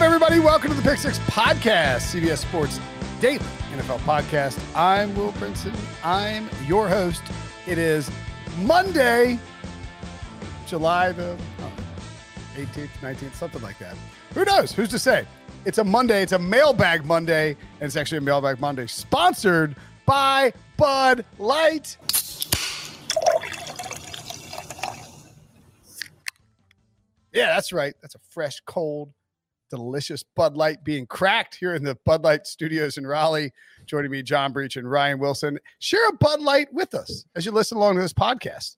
up, everybody? Welcome to the Pick Six Podcast, CBS Sports Daily NFL Podcast. I'm Will Brinson. I'm your host. It is Monday, July the oh, 18th, 19th, something like that. Who knows? Who's to say? It's a Monday. It's a mailbag Monday, and it's actually a mailbag Monday sponsored by Bud Light. Yeah, that's right. That's a fresh, cold, delicious Bud Light being cracked here in the Bud Light studios in Raleigh. Joining me, John Breech and Ryan Wilson. Share a Bud Light with us as you listen along to this podcast.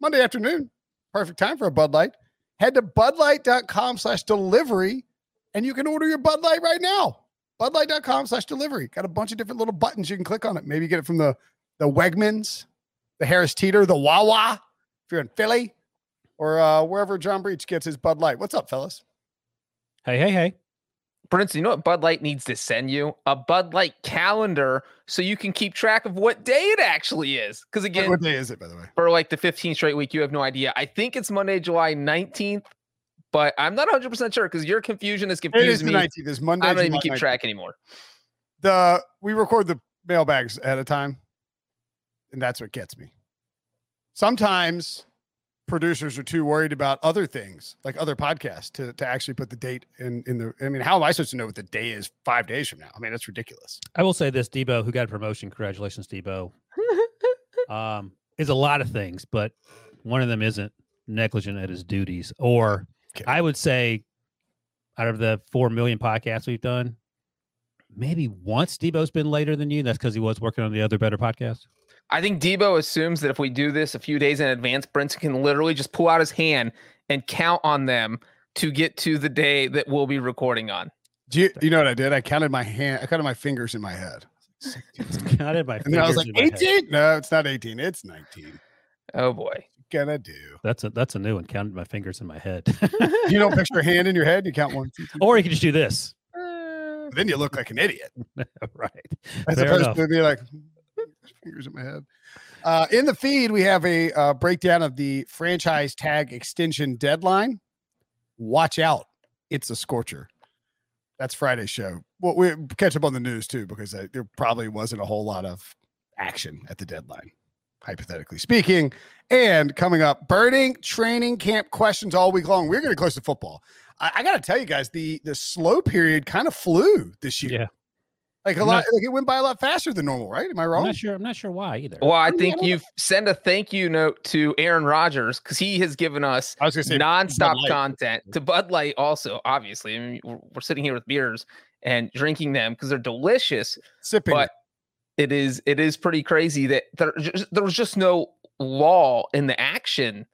Monday afternoon, perfect time for a Bud Light. Head to budlight.com slash delivery and you can order your Bud Light right now. Budlight.com slash delivery. Got a bunch of different little buttons you can click on it. Maybe get it from the, the Wegmans, the Harris Teeter, the Wawa, if you're in Philly, or uh, wherever John Breech gets his Bud Light. What's up, fellas? Hey, hey, hey. Prince, you know what Bud Light needs to send you? A Bud Light calendar so you can keep track of what day it actually is. Because again, what day is it, by the way? For like the 15th straight week, you have no idea. I think it's Monday, July 19th, but I'm not 100 percent sure because your confusion has confused it is me. The 19th is Monday. I don't even keep 19th. track anymore. The we record the mailbags ahead of time, and that's what gets me. Sometimes producers are too worried about other things like other podcasts to, to actually put the date in in the i mean how am i supposed to know what the day is five days from now? I mean that's ridiculous. I will say this debo who got a promotion congratulations debo. Um is a lot of things but one of them isn't negligent at his duties. Or okay. i would say out of the four million podcasts we've done maybe once debo's been later than you that's because he was working on the other better podcast I think Debo assumes that if we do this a few days in advance, Brinson can literally just pull out his hand and count on them to get to the day that we'll be recording on. Do you, you know what I did? I counted my hand, I counted my fingers in my head. counted my and I was like, 18? No, it's not 18, it's 19. Oh boy. Gonna do. That's a that's a new one. Counted my fingers in my head. you don't picture a hand in your head, you count one, two, three, or you can just do this. Uh, then you look like an idiot. right. As Fair opposed enough. to be like, fingers in my head. Uh, in the feed, we have a uh, breakdown of the franchise tag extension deadline. Watch out, it's a scorcher. That's Friday's show. Well, we catch up on the news too because uh, there probably wasn't a whole lot of action at the deadline, hypothetically speaking. And coming up, burning training camp questions all week long. We're going to close to football. I, I got to tell you guys, the the slow period kind of flew this year. Yeah. Like a I'm lot, not, like it went by a lot faster than normal, right? Am I wrong? I'm not sure. I'm not sure why either. Well, I think you've send a thank you note to Aaron Rodgers because he has given us I was gonna say nonstop content to Bud Light. Also, obviously, I mean, we're, we're sitting here with beers and drinking them because they're delicious. Sipping, but it is it is pretty crazy that there just, there was just no law in the action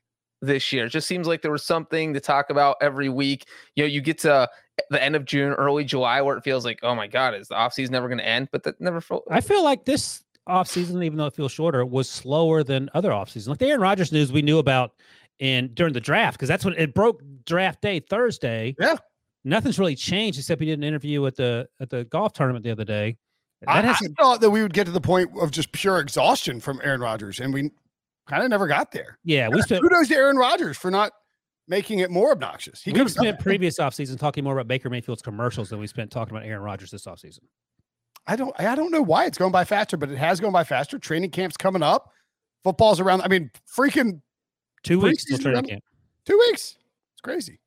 this year. It just seems like there was something to talk about every week. You know, you get to the end of June, early July, where it feels like, oh my God, is the offseason never going to end? But that never felt. I feel like this offseason, even though it feels shorter, was slower than other offseasons. Like the Aaron Rodgers news we knew about in during the draft, because that's when it broke draft day Thursday. Yeah. Nothing's really changed except he did an interview at the at the golf tournament the other day. That I, I thought that we would get to the point of just pure exhaustion from Aaron Rodgers, and we kind of never got there. Yeah, we spent kudos to Aaron Rodgers for not making it more obnoxious. He we spent previous offseason talking more about Baker Mayfield's commercials than we spent talking about Aaron Rodgers this offseason. I don't I don't know why it's going by faster, but it has gone by faster. Training camp's coming up. Football's around. I mean, freaking two weeks till training camp. Two weeks. It's crazy.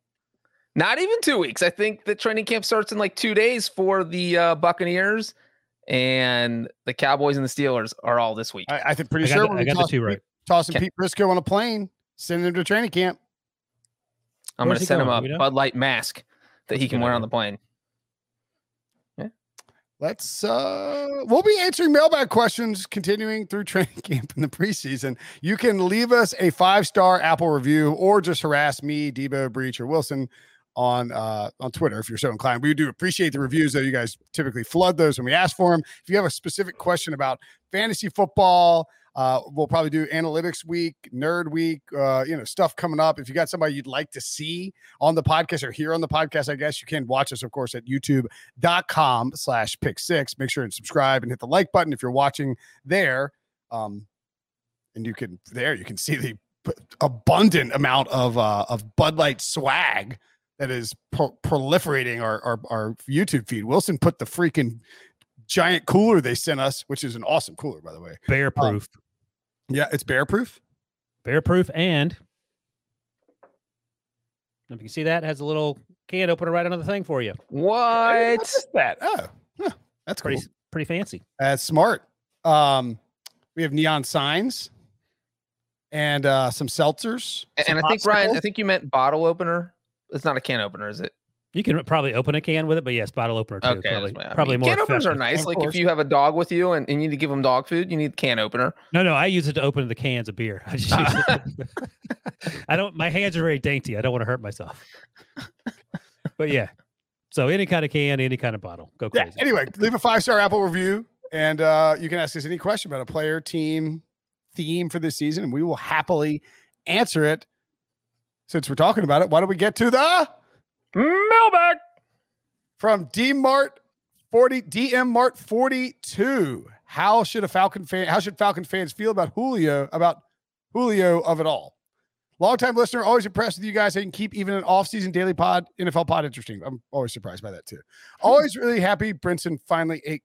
Not even two weeks. I think the training camp starts in like two days for the uh, Buccaneers and the Cowboys and the Steelers are all this week. I, I think pretty I sure the, I got the two right. Tossing Pete Prisco on a plane, sending him to training camp. I'm going to send going? him a Bud Light mask that he can wear on the plane. Yeah. Let's uh we'll be answering mailbag questions continuing through training camp in the preseason. You can leave us a five-star Apple review or just harass me, Debo, Breech, or Wilson on uh on Twitter if you're so inclined. We do appreciate the reviews though. You guys typically flood those when we ask for them. If you have a specific question about fantasy football, uh, we'll probably do analytics week, nerd week, uh, you know, stuff coming up. If you got somebody you'd like to see on the podcast or hear on the podcast, I guess you can watch us, of course, at youtube.com slash pick six. Make sure and subscribe and hit the like button if you're watching there. Um, and you can there you can see the abundant amount of uh, of Bud Light swag that is pro- proliferating our, our our YouTube feed. Wilson put the freaking giant cooler they sent us, which is an awesome cooler, by the way. Bear proof. Um, yeah, it's bear proof. Bear proof, and if you can see that, has a little can opener right under the thing for you. What? that? Oh, huh, that's pretty cool. pretty fancy. That's smart. Um, we have neon signs and uh, some seltzers. And, some and I think Ryan, I think you meant bottle opener. It's not a can opener, is it? You can probably open a can with it, but yes, bottle opener too. Okay, probably, probably more. Can openers are nice. Like if you have a dog with you and, and, you need to give them dog food, you need can opener. No, no, I use it to open the cans of beer. I just I don't. My hands are very dainty. I don't want to hurt myself. but yeah, so any kind of can, any kind of bottle, go crazy. Yeah, anyway, leave a five star Apple review, and uh, you can ask us any question about a player, team, theme for this season, and we will happily answer it. Since we're talking about it, why don't we get to the Mailbag from D Mart 40 DM Mart 42. How should a Falcon fan how should Falcon fans feel about Julio about Julio of it all? Longtime listener, always impressed with you guys. I can keep even an off-season daily pod, NFL pod interesting. I'm always surprised by that too. Always really happy Brinson finally ate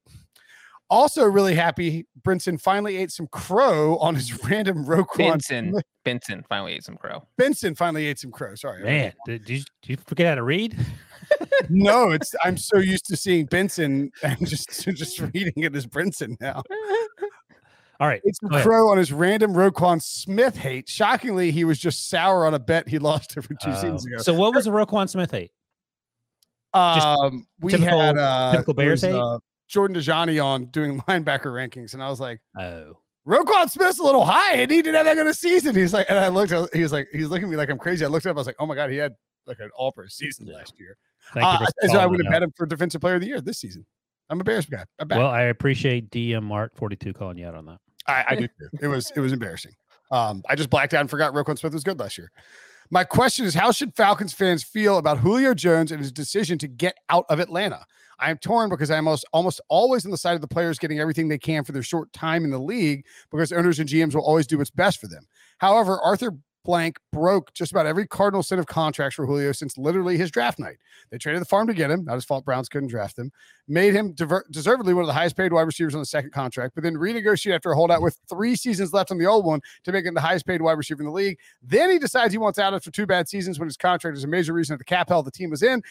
also, really happy Brinson finally ate some crow on his random Roquan. Benson, Benson finally ate some crow. Benson finally ate some crow. Sorry, man. Did, did, you, did you forget how to read? no, it's I'm so used to seeing Benson and just just reading it as Brinson now. All right. It's a crow on his random Roquan Smith hate. Shockingly, he was just sour on a bet he lost over two uh, seasons ago. So, what was the Roquan Smith hate? Um, we typical, had uh, typical Bears was, hate. Uh, Jordan Dajani on doing linebacker rankings, and I was like, "Oh, Roquan Smith's a little high, and he didn't have that good a season." He's like, and I looked, he was like, he's looking at me like I'm crazy. I looked up, I was like, "Oh my god, he had like an all pro season yeah. last year." Uh, so I would have bet him for defensive player of the year this season. I'm a Bears guy. Well, I appreciate DM Mart 42 calling you out on that. I, I do. It was it was embarrassing. Um, I just blacked out and forgot Roquan Smith was good last year. My question is, how should Falcons fans feel about Julio Jones and his decision to get out of Atlanta? I am torn because I'm almost, almost always on the side of the players getting everything they can for their short time in the league because owners and GMs will always do what's best for them. However, Arthur Blank broke just about every Cardinal set of contracts for Julio since literally his draft night. They traded the farm to get him. Not his fault. Browns couldn't draft him. Made him diver- deservedly one of the highest paid wide receivers on the second contract, but then renegotiated after a holdout with three seasons left on the old one to make him the highest paid wide receiver in the league. Then he decides he wants out after two bad seasons when his contract is a major reason that the cap hell the team was in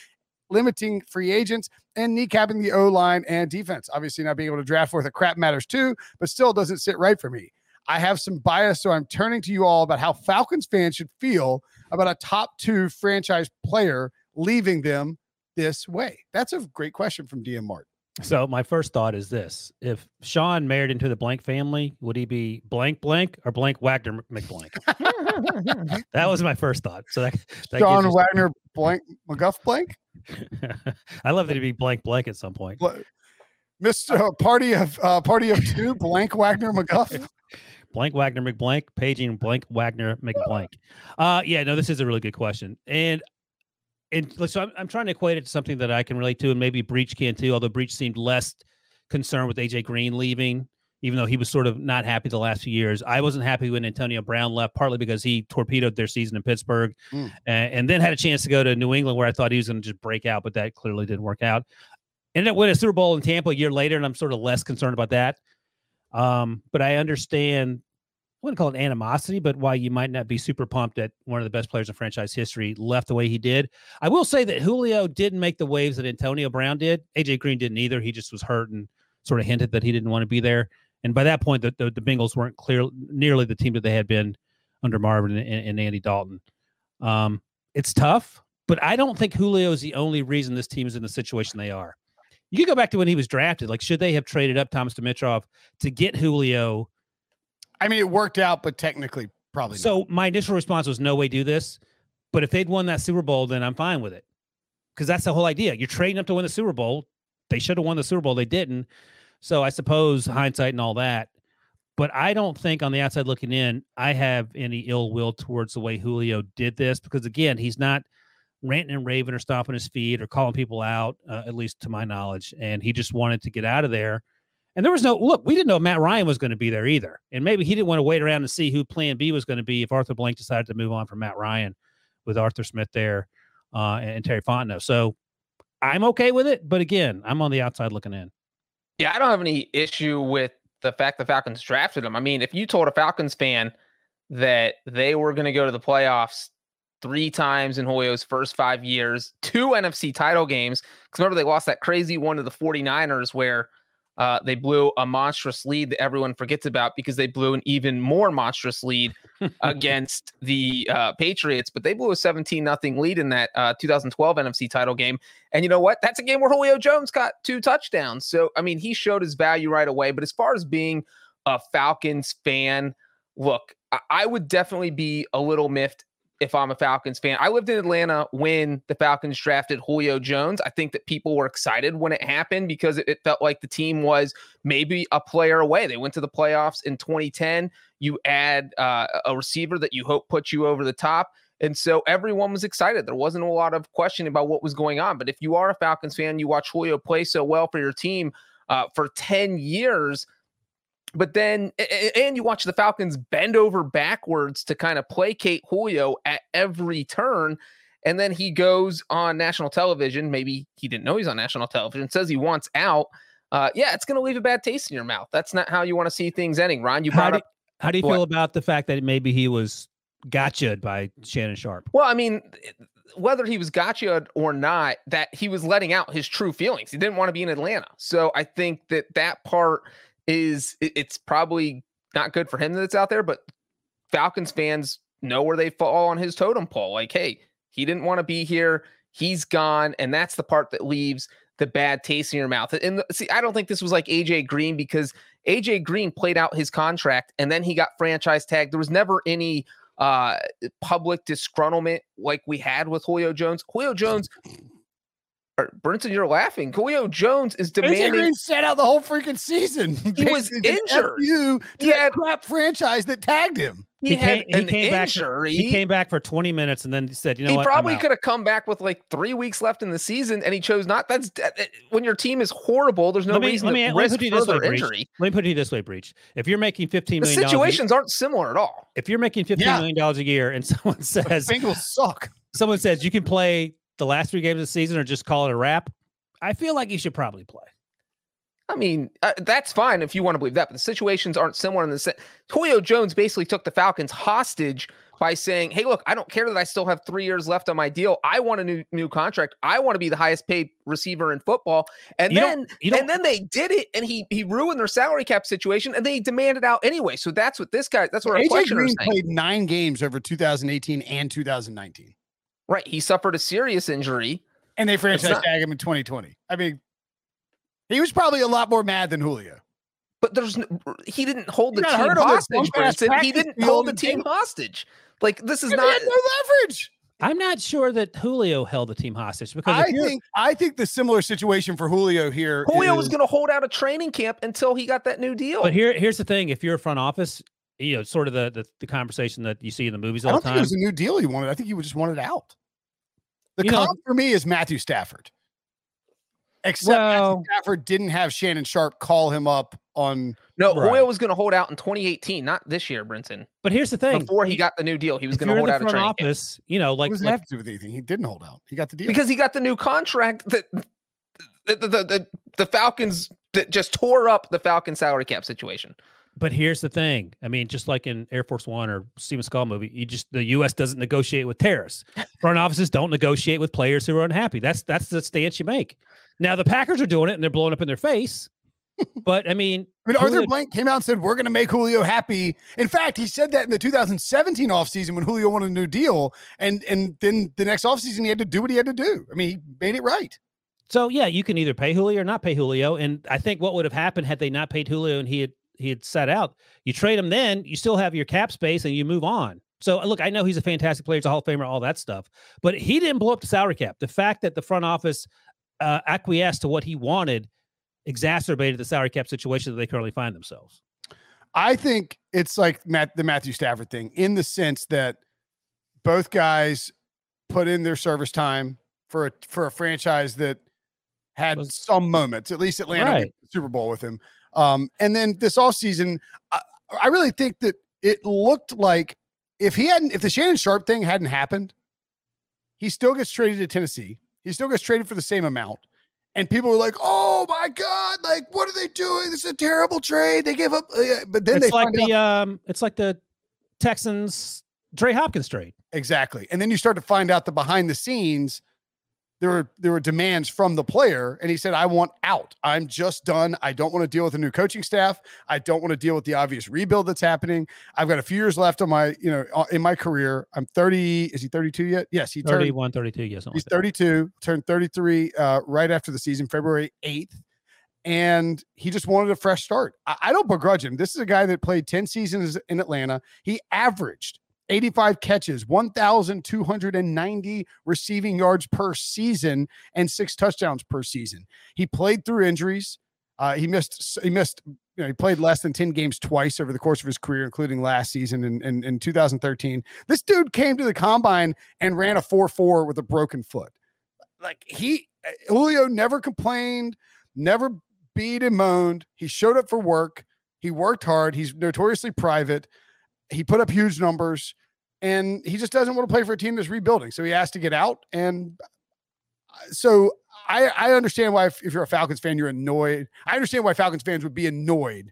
limiting free agents and kneecapping the O line and defense. Obviously, not being able to draft worth a crap matters too, but still doesn't sit right for me. I have some bias, so I'm turning to you all about how Falcons fans should feel about a top two franchise player leaving them this way. That's a great question from DM Mart. So my first thought is this: If Sean married into the blank family, would he be blank blank or blank Wagner McBlank? that was my first thought. So that, that Sean Wagner blank McGough blank. I love that he'd be blank blank at some point. Mr. Uh, party of uh, Party of Two, blank Wagner McGough. blank Wagner McBlank, paging blank Wagner McBlank. Uh, yeah, no, this is a really good question, and and so I'm, I'm trying to equate it to something that I can relate to, and maybe Breech can too. Although Breech seemed less concerned with AJ Green leaving, even though he was sort of not happy the last few years. I wasn't happy when Antonio Brown left, partly because he torpedoed their season in Pittsburgh, mm. and, and, then had a chance to go to New England, where I thought he was going to just break out, but that clearly didn't work out. Ended up winning a Super Bowl in Tampa a year later, and I'm sort of less concerned about that. Um, but I understand I wouldn't call it animosity, but why you might not be super pumped that one of the best players in franchise history left the way he did. I will say that Julio didn't make the waves that Antonio Brown did. AJ Green didn't either. He just was hurt and sort of hinted that he didn't want to be there. And by that point, the, the, the Bengals weren't clear nearly the team that they had been under Marvin and, and Andy Dalton. Um, it's tough, but I don't think Julio is the only reason this team is in the situation they are. You can go back to when he was drafted. Like, should they have traded up Thomas Dimitroff to get Julio? I mean, it worked out, but technically, probably. So not. my initial response was, "No way, do this." But if they'd won that Super Bowl, then I'm fine with it, because that's the whole idea. You're trading up to win the Super Bowl. They should have won the Super Bowl. They didn't. So I suppose hindsight and all that. But I don't think on the outside looking in, I have any ill will towards the way Julio did this because again, he's not ranting and raving or stomping his feet or calling people out, uh, at least to my knowledge. And he just wanted to get out of there and there was no look, we didn't know Matt Ryan was going to be there either. And maybe he didn't want to wait around and see who plan B was going to be if Arthur Blank decided to move on from Matt Ryan with Arthur Smith there. uh, and, and Terry Fontenot. So I'm okay with it, but again, I'm on the outside looking in. Yeah, I don't have any issue with the fact the Falcons drafted him. I mean, if you told a Falcons fan that they were going to go to the playoffs three times in Julio's first five years, two NFC title games, because remember they lost that crazy one to the 49ers where uh, they blew a monstrous lead that everyone forgets about because they blew an even more monstrous lead against the uh, Patriots. But they blew a 17 nothing lead in that uh, 2012 NFC title game. And you know what? That's a game where Julio Jones got two touchdowns. So, I mean, he showed his value right away. But as far as being a Falcons fan, look, I, I would definitely be a little miffed if I'm a Falcons fan. I lived in Atlanta when the Falcons drafted Julio Jones. I think that people were excited when it happened because it, felt like the team was maybe a player away. They went to the playoffs in 2010. You add uh, a receiver that you hope puts you over the top. And so everyone was excited. There wasn't a lot of question about what was going on. But if you are a Falcons fan, you watch Julio play so well for your team uh, for 10 years but then, and you watch the Falcons bend over backwards to kind of placate Julio at every turn. And then he goes on national television. Maybe he didn't know he's on national television, says he wants out. Uh, yeah, it's going to leave a bad taste in your mouth. That's not how you want to see things ending. Ron, you brought how up. Do, how do you what? feel about the fact that maybe he was gotcha'd by Shannon Sharpe? Well, I mean, whether he was gotcha'd or not, that he was letting out his true feelings. He didn't want to be in Atlanta. So I think that that part is it's probably not good for him that it's out there, but Falcons fans know where they fall on his totem pole. Like, hey, he didn't want to be here. He's gone. And that's the part that leaves the bad taste in your mouth. And see, I don't think this was like AJ Green because AJ Green played out his contract and then he got franchise tagged. There was never any uh public disgruntlement like we had with Julio Jones. Julio Jones Brinson, you're laughing. Julio Jones is demanding. Green set out the whole freaking season. He was injured. You to that crap franchise that tagged him. He, he came, he came injury. Back, he came back for 20 minutes and then said, "You know he what?" He probably could have come back with like three weeks left in the season, and he chose not. That's when your team is horrible. There's no let me, reason let me, to let risk me further way, injury. Breech. Let me put it this way, Breech. If you're making 15 the situations aren't similar at all. If you're making fifteen yeah. million dollars a year, and someone says Bengals suck, someone says you can play the last three games of the season or just call it a wrap. I feel like he should probably play. I mean, uh, that's fine if you want to believe that, but the situations aren't similar in the sense. Julio Jones basically took the Falcons hostage by saying, "Hey, look, I don't care that I still have three years left on my deal. I want a new new contract. I want to be the highest paid receiver in football." And you then, don't, don't, and then they did it, and he he ruined their salary cap situation, and they demanded out anyway. So that's what this guy. That's what AJ Green played nine games over 2018 and 2019. Right, he suffered a serious injury and they franchise not, tag him in 2020. I mean, he was probably a lot more mad than Julio. But there's no, he didn't hold the team hostage. He didn't hold the team hostage. Like this is not no leverage. I'm not sure that Julio held the team hostage because I think I think the similar situation for Julio here. Julio is, was going to hold out a training camp until he got that new deal. But here, here's the thing: if you're a front office, you know, sort of the the, the conversation that you see in the movies all the time. it was a new deal he wanted. I think he would just wanted out. The you comp know, for me is Matthew Stafford. Except well, Matthew Stafford didn't have Shannon Sharpe call him up on. No, right. Julio was going to hold out in 2018, not this year, Brinson. But here's the thing: before he, he got the new deal, he was going to hold out a training office. Camp. You know, like what does like, have to do with anything? He didn't hold out. He got the deal because he got the new contract that the the, the, the, the Falcons that just tore up the Falcon salary cap situation. But here's the thing. I mean, just like in Air Force One or Steven Seagal movie, you just the U.S. doesn't negotiate with terrorists. Front offices don't negotiate with players who are unhappy. That's that's the stance you make. Now the Packers are doing it and they're blowing up in their face. But I mean, I mean, Arthur Blank came out and said, We're going to make Julio happy. In fact, he said that in the 2017 offseason when Julio wanted a new deal. And and then the next offseason, he had to do what he had to do. I mean, he made it right. So, yeah, you can either pay Julio or not pay Julio. And I think what would have happened had they not paid Julio and he had he had set out. You trade him then, you still have your cap space and you move on. So look, I know he's a fantastic player, he's a Hall of Famer, all that stuff, but he didn't blow up the salary cap. The fact that the front office uh, acquiesced to what he wanted exacerbated the salary cap situation that they currently find themselves. I think it's like Matt, the Matthew Stafford thing in the sense that both guys put in their service time for a for a franchise that had some moments. At least Atlanta right. Super Bowl with him. Um, and then this off season, I, I really think that it looked like if he hadn't, if the Shannon Sharpe thing hadn't happened, he still gets traded to Tennessee. He still gets traded for the same amount. And people were like, "Oh my god! Like, what are they doing? This is a terrible trade. They give up." Uh, but then it's they like the out- um, it's like the Texans Trey Hopkins trade. Exactly. And then you start to find out the behind the scenes there were there were demands from the player and he said I want out. I'm just done. I don't want to deal with a new coaching staff. I don't want to deal with the obvious rebuild that's happening. I've got a few years left on my, you know, uh, in my career. I'm 30 is he 32 yet? Yes, he 31 32 yes. He's like 32, turned 33 uh, right after the season February 8th and he just wanted a fresh start. I, I don't begrudge him. This is a guy that played 10 seasons in Atlanta. He averaged 85 catches, 1,290 receiving yards per season, and six touchdowns per season. He played through injuries. Uh, he missed. He missed. You know, he played less than 10 games twice over the course of his career, including last season in, in, in 2013. This dude came to the combine and ran a 4 4 with a broken foot. Like he, uh, Julio never complained, never beat and moaned. He showed up for work. He worked hard. He's notoriously private. He put up huge numbers and he just doesn't want to play for a team that's rebuilding. So he has to get out. And uh, so I, I understand why, if, if, you're a Falcons fan, you're annoyed. I understand why Falcons fans would be annoyed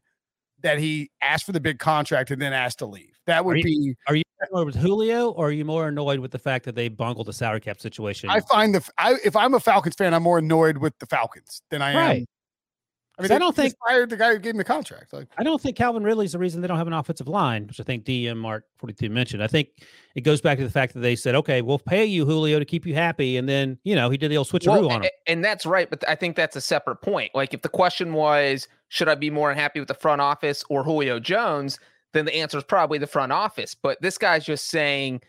that he asked for the big contract and then asked to leave. That would are you, be. Are you annoyed with Julio or are you more annoyed with the fact that they bungled the salary cap situation? I find the, I, if I'm a Falcons fan, I'm more annoyed with the Falcons than I right. am I mean, I don't think fired the guy who gave him the contract. Like, I don't think Calvin Ridley's the reason they don't have an offensive line, which I think DM Mark forty two mentioned. I think it goes back to the fact that they said, "Okay, we'll pay you Julio to keep you happy," and then you know he did the old switcheroo well, on him. And that's right, but I think that's a separate point. Like, if the question was, should I be more unhappy with the front office or Julio Jones, then the answer is probably the front office. But this guy's just saying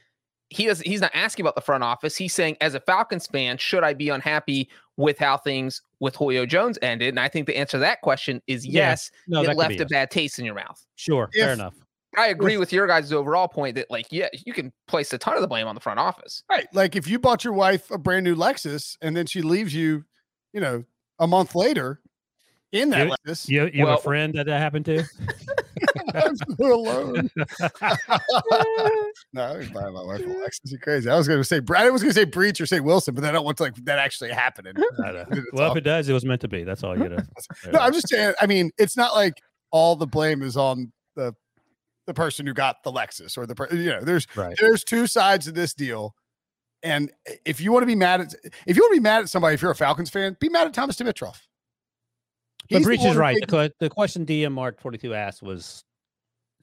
he does he's not asking about the front office. He's saying, as a Falcons fan, should I be unhappy with how things with Julio Jones ended? And I think the answer to that question is yes. No, it left a yes. bad taste in your mouth. Sure, if, fair enough. I agree if, with your guys' overall point that, like, yeah, you can place a ton of the blame on the front office. Right. Like if you bought your wife a brand new Lexus and then she leaves you, you know, a month later in that you, Lexus. You, you well, have a friend that that happened to? alone. no, I was buying my wife a Lexus. You crazy? I was going to say Brad. I was going to say Breech or say Wilson, but then I don't want to, like that actually happening. well, if it does, it was meant to be. That's all you to. no, I'm just saying. I mean, it's not like all the blame is on the the person who got the Lexus or the you know. There's right. there's two sides of this deal. And if you want to be mad at if you want to be mad at somebody, if you're a Falcons fan, be mad at Thomas Dimitroff. But Breech is right. The, the, question DM Mark 42 asked was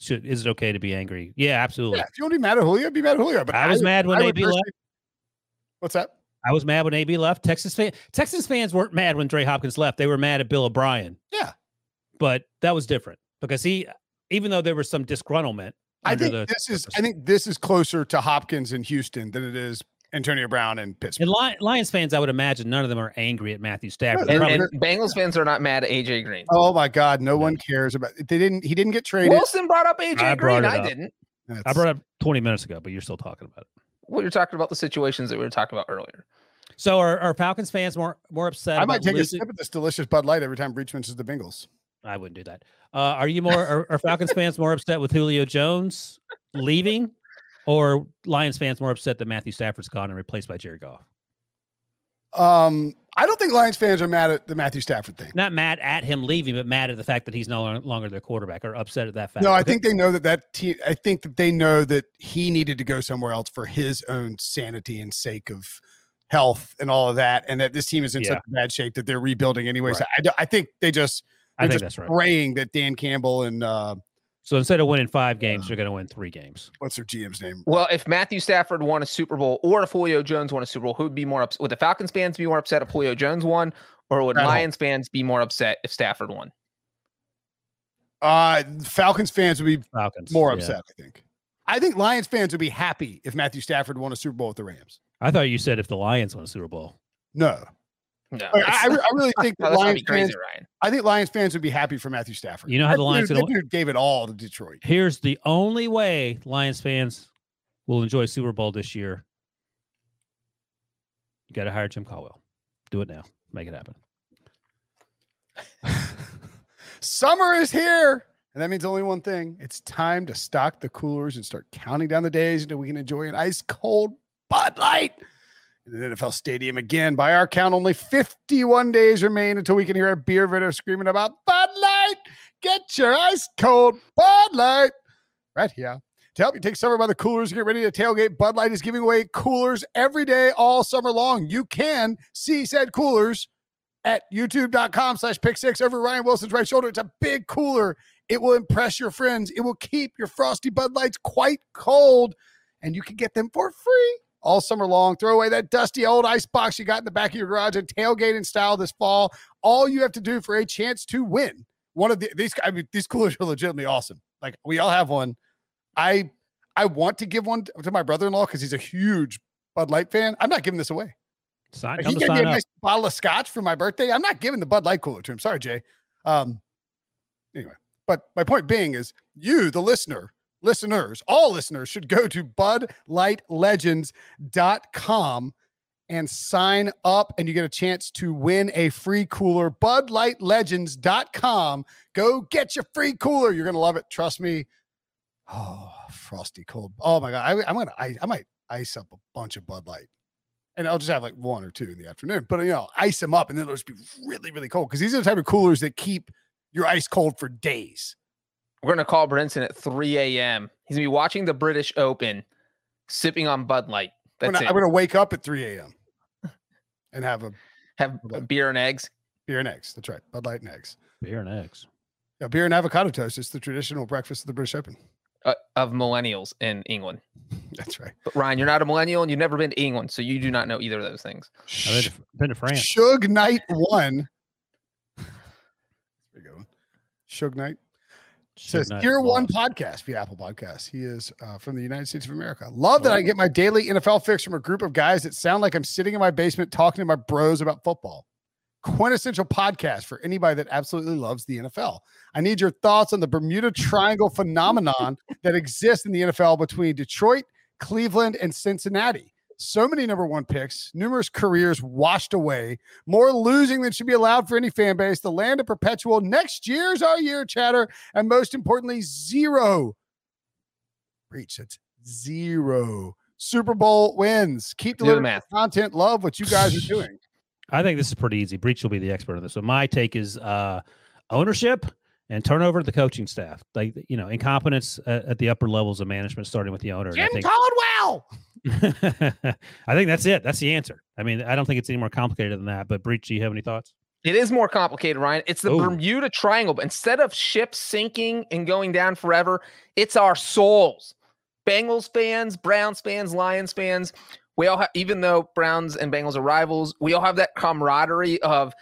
should is it okay to be angry? Yeah, absolutely. Yeah, if you want to be mad at Julio, be mad at Julio. But I was I, mad when AB left. What's that? I was mad when AB left. Texas fan Texas fans weren't mad when Trey Hopkins left. They were mad at Bill O'Brien. Yeah. But that was different because he even though there was some disgruntlement. I think this is I think this is closer to Hopkins in Houston than it is Antonio Brown and Pittsburgh. And Lions fans, I would imagine none of them are angry at Matthew Stafford. And, and, Bengals fans are not mad at AJ Green. Oh my God, no one cares about. They didn't. He didn't get traded. Wilson brought up AJ I Green. I didn't. That's, I brought up 20 minutes ago, but you're still talking about it. Well, you're talking about the situations that we were talking about earlier. So are, are Falcons fans more more upset? I might take losing? a sip of this delicious Bud Light every time Breech mentions the Bengals. I wouldn't do that. Uh, are you more? are, are Falcons fans more upset with Julio Jones leaving or Lions fans more upset that Matthew Stafford's gone and replaced by Jared Goff? Um, I don't think Lions fans are mad at the Matthew Stafford thing. Not mad at him leaving, but mad at the fact that he's no longer their quarterback, or upset at that fact. No, I think they know that that team. I think that they know that he needed to go somewhere else for his own sanity and sake of health and all of that, and that this team is in yeah. such bad shape that they're rebuilding anyway. Right. So I, I, think they just. I think just that's right. Praying that Dan Campbell and uh, so instead of winning five games, they're going to win three games. What's their GM's name? Well, if Matthew Stafford won a Super Bowl or if Julio Jones won a Super Bowl, who would be more upset? Would the Falcons fans be more upset if Julio Jones won, or would Lions fans be more upset if Stafford won? Uh, Falcons fans would be Falcons more upset. Yeah. I think. I think Lions fans would be happy if Matthew Stafford won a Super Bowl with the Rams. I thought you said if the Lions won a Super Bowl. No, no, I, I, really think no, Lions crazy, fans, Ryan. I think Lions fans would be happy for Matthew Stafford. You know how the Lions dude, dude gave it all to Detroit. Here's the only way Lions fans will enjoy Super Bowl this year. You got to hire Jim Caldwell. Do it now. Make it happen. Summer is here. And that means only one thing. It's time to stock the coolers and start counting down the days until we can enjoy an ice cold Bud Light. In the NFL Stadium again. By our count, only 51 days remain until we can hear a beer vendor screaming about Bud Light. Get your ice cold Bud Light right here. To help you take summer by the coolers and get ready to tailgate, Bud Light is giving away coolers every day all summer long. You can see said coolers at youtube.com slash pick six over Ryan Wilson's right shoulder. It's a big cooler. It will impress your friends. It will keep your frosty Bud Lights quite cold, and you can get them for free all summer long. Throw away that dusty old ice box you got in the back of your garage and tailgate in style this fall. All you have to do for a chance to win one of the, these, I mean, these coolers are legitimately awesome. Like we all have one. I I want to give one to my brother-in-law because he's a huge Bud Light fan. I'm not giving this away. Sign, he gave me a nice bottle of scotch for my birthday, I'm not giving the Bud Light cooler to him. Sorry, Jay. Um, anyway, but my point being is you, the listener, listeners, all listeners should go to budlightlegends.com and sign up and you get a chance to win a free cooler. Budlightlegends.com. Go get your free cooler. You're to love it. Trust me. Oh, frosty cold. Oh my God. I, I'm going to, I, I might ice up a bunch of Bud Light and I'll just have like one or two in the afternoon, but you know, ice them up and then it'll just be really, really cold because these are the type of coolers that keep your ice cold for days. We're gonna call Brinson at 3 a.m. He's gonna be watching the British Open, sipping on Bud Light. That's I'm gonna, it. I'm gonna wake up at 3 a.m. and have a Have a beer and eggs. beer and eggs. That's right. Bud Light and eggs. beer and eggs. Yeah, beer and avocado toast. It's the traditional breakfast of the British Open. uh, of millennials in England. That's right. But Ryan, you're not a millennial and you've never been to England, so you do not know either of those things. I've been to, been to France. Suge Knight one. There you go. Suge Knight says tier one podcast via Apple Podcasts. He is uh, from the United States of America. Love that I get my daily NFL fix from a group of guys that sound like I'm sitting in my basement talking to my bros about football. Quintessential podcast for anybody that absolutely loves the NFL. I need your thoughts on the Bermuda Triangle phenomenon that exists in the NFL between Detroit, Cleveland, and Cincinnati. So many number one picks, numerous careers washed away, more losing than should be allowed for any fan base. The land of perpetual next year's our year chatter, and most importantly, zero reach. It's zero Super Bowl wins. Keep Do the math. content. Love what you guys are doing. I think this is pretty easy. Breech will be the expert on this. So my take is uh, ownership and turnover of the coaching staff. Like you know, incompetence at, at the upper levels of management, starting with the owner. Jim think Caldwell. I think that's it. That's the answer. I mean, I don't think it's any more complicated than that. But Breech, do you have any thoughts? It is more complicated, Ryan. It's the Oh. Bermuda Triangle. But instead of ships sinking and going down forever, it's our souls. Bengals fans, Browns fans, Lions fans. We all have, even though Browns and Bengals are rivals, we all have that camaraderie of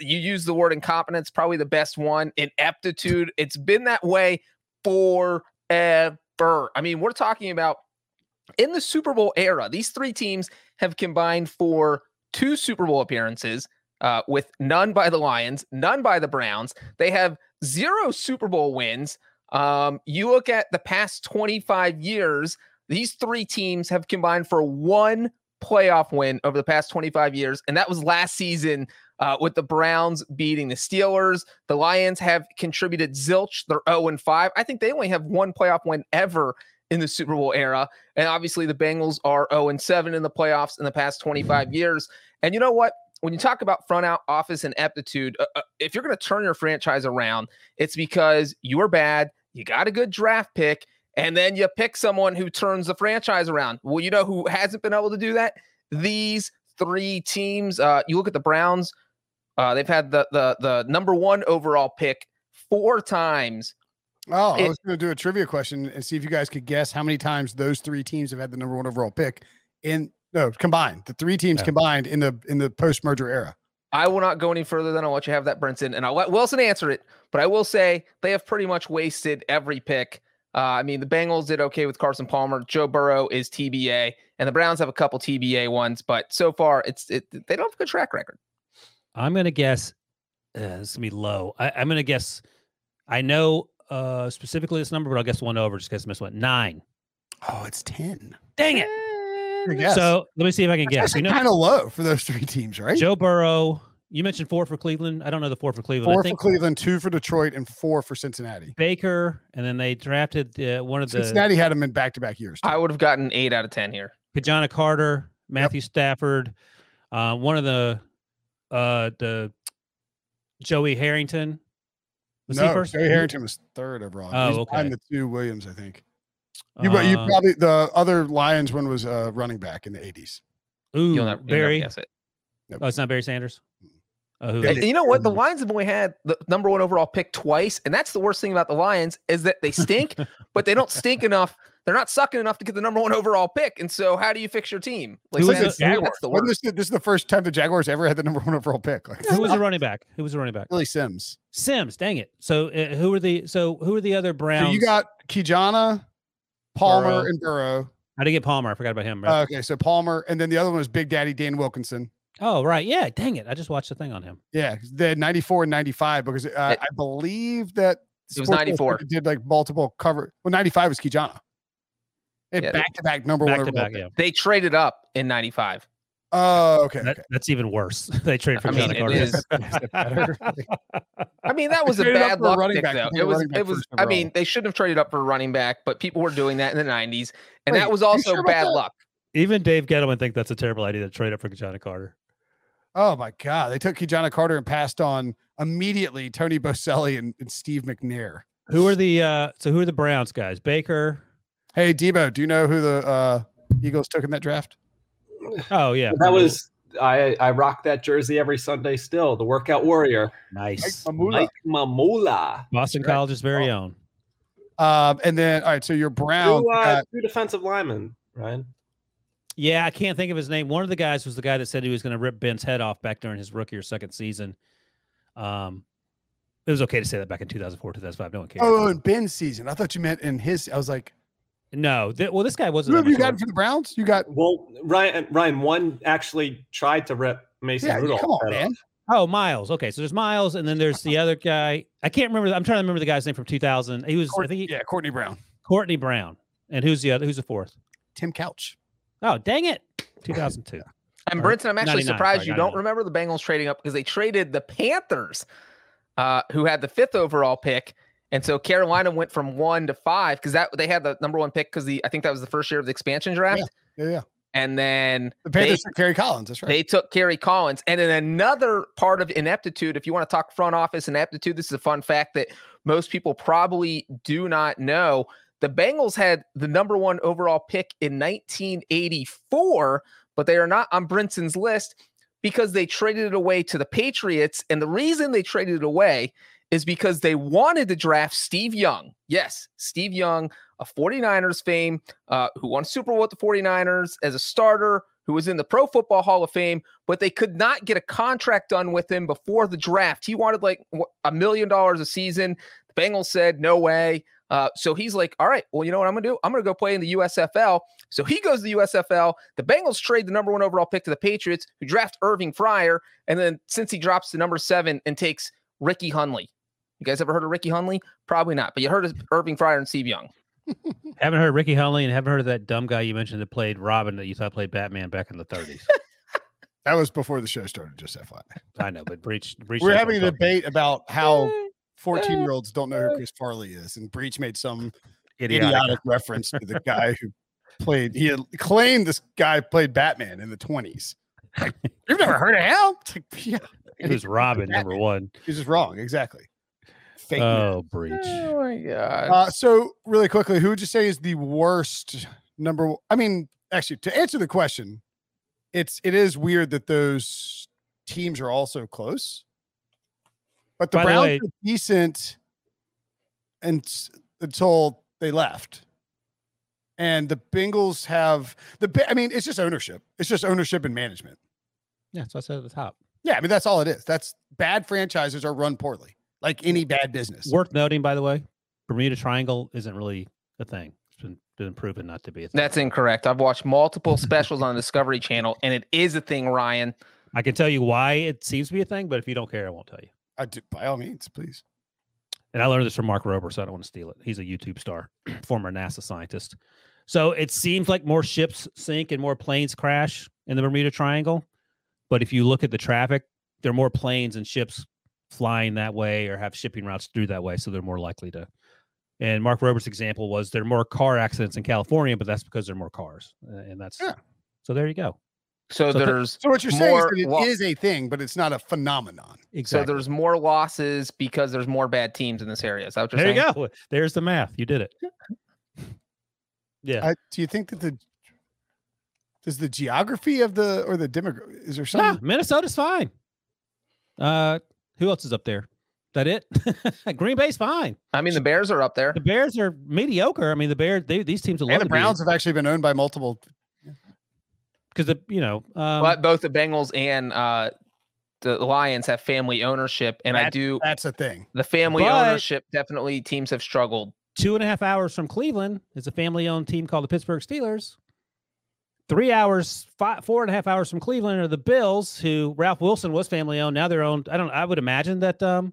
you use the word incompetence, probably the best one, ineptitude. It's been that way forever. I mean, we're talking about in the Super Bowl era, these three teams have combined for two Super Bowl appearances uh, with none by the Lions, none by the Browns. They have zero Super Bowl wins. Um, you look at the past 25 years, these three teams have combined for one playoff win over the past 25 years, and that was last season uh, with the Browns beating the Steelers. The Lions have contributed zilch. They're 0 and 5. I think they only have one playoff win ever in the Super Bowl era. And obviously, the Bengals are 0 and 7 in the playoffs in the past 25 years. And you know what? When you talk about front out office and aptitude, uh, uh, if you're going to turn your franchise around, it's because you are bad, you got a good draft pick, and then you pick someone who turns the franchise around. Well, you know who hasn't been able to do that? These three teams. Uh, you look at the Browns. Uh, they've had the the the number one overall pick four times. Oh, I was going to do a trivia question and see if you guys could guess how many times those three teams have had the number one overall pick in no combined. The three teams Yeah. combined in the in the post merger era. I will not go any further than I'll let you have that, Brinson, and I'll let Wilson answer it. But I will say they have pretty much wasted every pick. Uh, I mean, the Bengals did okay with Carson Palmer. Joe Burrow is TBA, and the Browns have a couple TBA ones, but so far it's it, they don't have a good track record. I'm gonna guess uh, this is gonna be low. I, I'm gonna guess. I know uh, specifically this number, but I'll guess one over just because I missed one. Nine. Oh, it's ten. Dang it! So let me see if I can guess. We know kind of low for those three teams, right? Joe Burrow. You mentioned four for Cleveland. I don't know the four for Cleveland. four I for Cleveland, two for Detroit, and four for Cincinnati. Baker, and then they drafted uh, one of the Cincinnati had them in back to back years. too. I would have gotten eight out of ten here. Ki-Jana Carter, Matthew Stafford, uh, one of the uh the Joey Harrington. Was he no, first? Joey Harrington was third overall. Oh, He's okay. behind the two Williams, I think. You, but you Uh, probably the other Lions one was uh, running back in the 80s. ooh, You'll never, you'll never Barry. guess it. Oh, it's not Barry Sanders. Uh, who Yeah, is And it? you know what? The Lions have only had the number one overall pick twice, and that's the worst thing about the Lions is that they stink, but they don't stink enough. They're not sucking enough to get the number one overall pick. And so, how do you fix your team? Like Who was that's, the- who- that's the worst. this, this is the first time the Jaguars ever had the number one overall pick. Like, who was the running back? Who was the running back? Billy Sims. Sims. Dang it. So uh, who are the so who are the other So Browns? you got Ki-Jana, Palmer, Burrow. and Burrow. How to get Palmer? I forgot about him. right? Uh, okay, so Palmer, and then the other one was Big Daddy Dan Wilkinson. oh right, yeah. Dang it. I just watched the thing on him. Yeah, the 94 and 95 because uh, It- I believe that It was 94. Did like multiple cover. Well, 95 was Ki-Jana. It Yeah, back to back number Back one back. Yeah. They traded up in '95. Oh, okay. That, okay. That's even worse. they traded for I mean, Johnny Carter. is. I mean, that was a bad for a luck running pick, back though. It was. It was. I mean, they shouldn't have traded up for a running back, but people were doing that in the '90s, and Wait, that was also sure bad luck. even Dave Gettleman think that's a terrible idea to trade up for Johnny Carter. Oh my God. They took Ki-Jana Carter and passed on immediately Tony Boselli and, and Steve McNair. Who are the uh so who are the Browns guys? Baker. Hey, Debo, do you know who the uh, Eagles took in that draft? Oh yeah. That was I I rock that jersey every Sunday still. The workout warrior, nice. Mike Mamula. Boston Correct. College's very own. Um, and then, all right, so your Browns. Two, uh, two defensive linemen, Ryan. Yeah, I can't think of his name. One of the guys was the guy that said he was going to rip Ben's head off back during his rookie or second season. Um, it was okay to say that back in 2004, 2005. No one cared. oh, in Ben's season. I thought you meant in his. I was like, no, th- well, this guy wasn't. who have you much got older. for the Browns? You got, Well, Ryan Ryan one actually tried to rip Mason yeah, Rudolph. come on, man. Oh, Myles. Okay, so there's Myles, and then there's the other guy. I can't remember. I'm trying to remember the guy's name from 2000. He was, I think, he, yeah, Courtney Brown, Courtney Brown. And who's the other? Who's the fourth? Tim Couch. Oh, dang it, 2002. And Or Brinson, I'm actually surprised sorry, you don't remember the Bengals trading up because they traded the Panthers, uh, who had the fifth overall pick. And so Carolina went from one to five because that they had the number one pick because the I think that was the first year of the expansion draft. Yeah, yeah. And then The they, Panthers took Kerry Collins. That's right. they took Kerry Collins. And then another part of ineptitude, if you want to talk front office ineptitude, this is a fun fact that most people probably do not know. The Bengals had the number one overall pick in 1984, but they are not on Brinson's list because they traded it away to the Patriots. And the reason they traded it away is because they wanted to draft Steve Young. Yes, Steve Young, a 49ers fame, uh, who won Super Bowl with the 49ers as a starter, who was in the Pro Football Hall of Fame, but they could not get a contract done with him before the draft. He wanted like a million dollars a season. The Bengals said, no way. Uh, so he's like, all right, well, you know what I'm going to do? I'm going to go play in the USFL. So he goes to the USFL. The Bengals trade the number one overall pick to the Patriots, who draft Irving Fryar. And then since he drops to number seven and takes Ricky Hunley. You guys ever heard of Ricky Hunley? Probably not, but you heard of Irving Fryar and Steve Young. haven't heard of Ricky Hunley and haven't heard of that dumb guy you mentioned that played Robin that you thought played Batman back in the 30s. that was before the show started. Just FYI. I know, but Breech. Breech We're having a what I'm talking debate about how 14 year olds don't know who Chris Farley is, and Breech made some. Idiotic. idiotic reference to the guy who played. He had claimed this guy played Batman in the 20s. Like, you've never heard of him? It's like, yeah, It was Robin number one. he's just wrong. Exactly. Fake. Oh, Breech. Oh my god. Uh, so really quickly, who would you say is the worst number? I mean, actually, to answer the question, it's it is weird that those teams are all so close. But the By the Browns way- were decent and until they left. And the Bengals have the Ba- I mean, it's just ownership. It's just ownership and management. Yeah, so I said at the top. Yeah, I mean that's all it is. That's bad franchises are run poorly, like any bad business. Worth noting, by the way, Bermuda Triangle isn't really a thing. It's been been proven not to be a thing. That's incorrect. I've watched multiple specials on the Discovery Channel, and it is a thing, Ryan. I can tell you why it seems to be a thing, but if you don't care, I won't tell you. I do, by all means, please. And I learned this from Mark Rober, so I don't want to steal it. He's a YouTube star, former NASA scientist. So it seems like more ships sink and more planes crash in the Bermuda Triangle. But if you look at the traffic, there are more planes and ships flying that way or have shipping routes through that way. So they're more likely to. And Mark Rober's example was there are more car accidents in California, but that's because there are more cars. Uh, And that's Yeah. so there you go. So, So th- there's So what you're saying is more that it lo- is a thing, but it's not a phenomenon. Exactly. So there's more losses because there's more bad teams in this area. Is that what you're there saying? you go. There's the math. You did it. Yeah. I, do you think that the does the geography of the or the demographic is there Nah, something? Minnesota's fine. Uh, who else is up there? That it? Green Bay's fine. I mean, the Bears are up there. The Bears are mediocre. I mean, the Bears. They, these teams will And the Browns have actually been owned by multiple. because the you know. Um, but both the Bengals and uh, the Lions have family ownership, and I do That's a thing. the family But- ownership. Definitely, teams have struggled. two and a half hours from Cleveland is a family-owned team called the Pittsburgh Steelers. Three hours, five, four and a half hours from Cleveland are the Bills, who Ralph Wilson was family-owned. Now they're owned. I don't. I would imagine that. Um,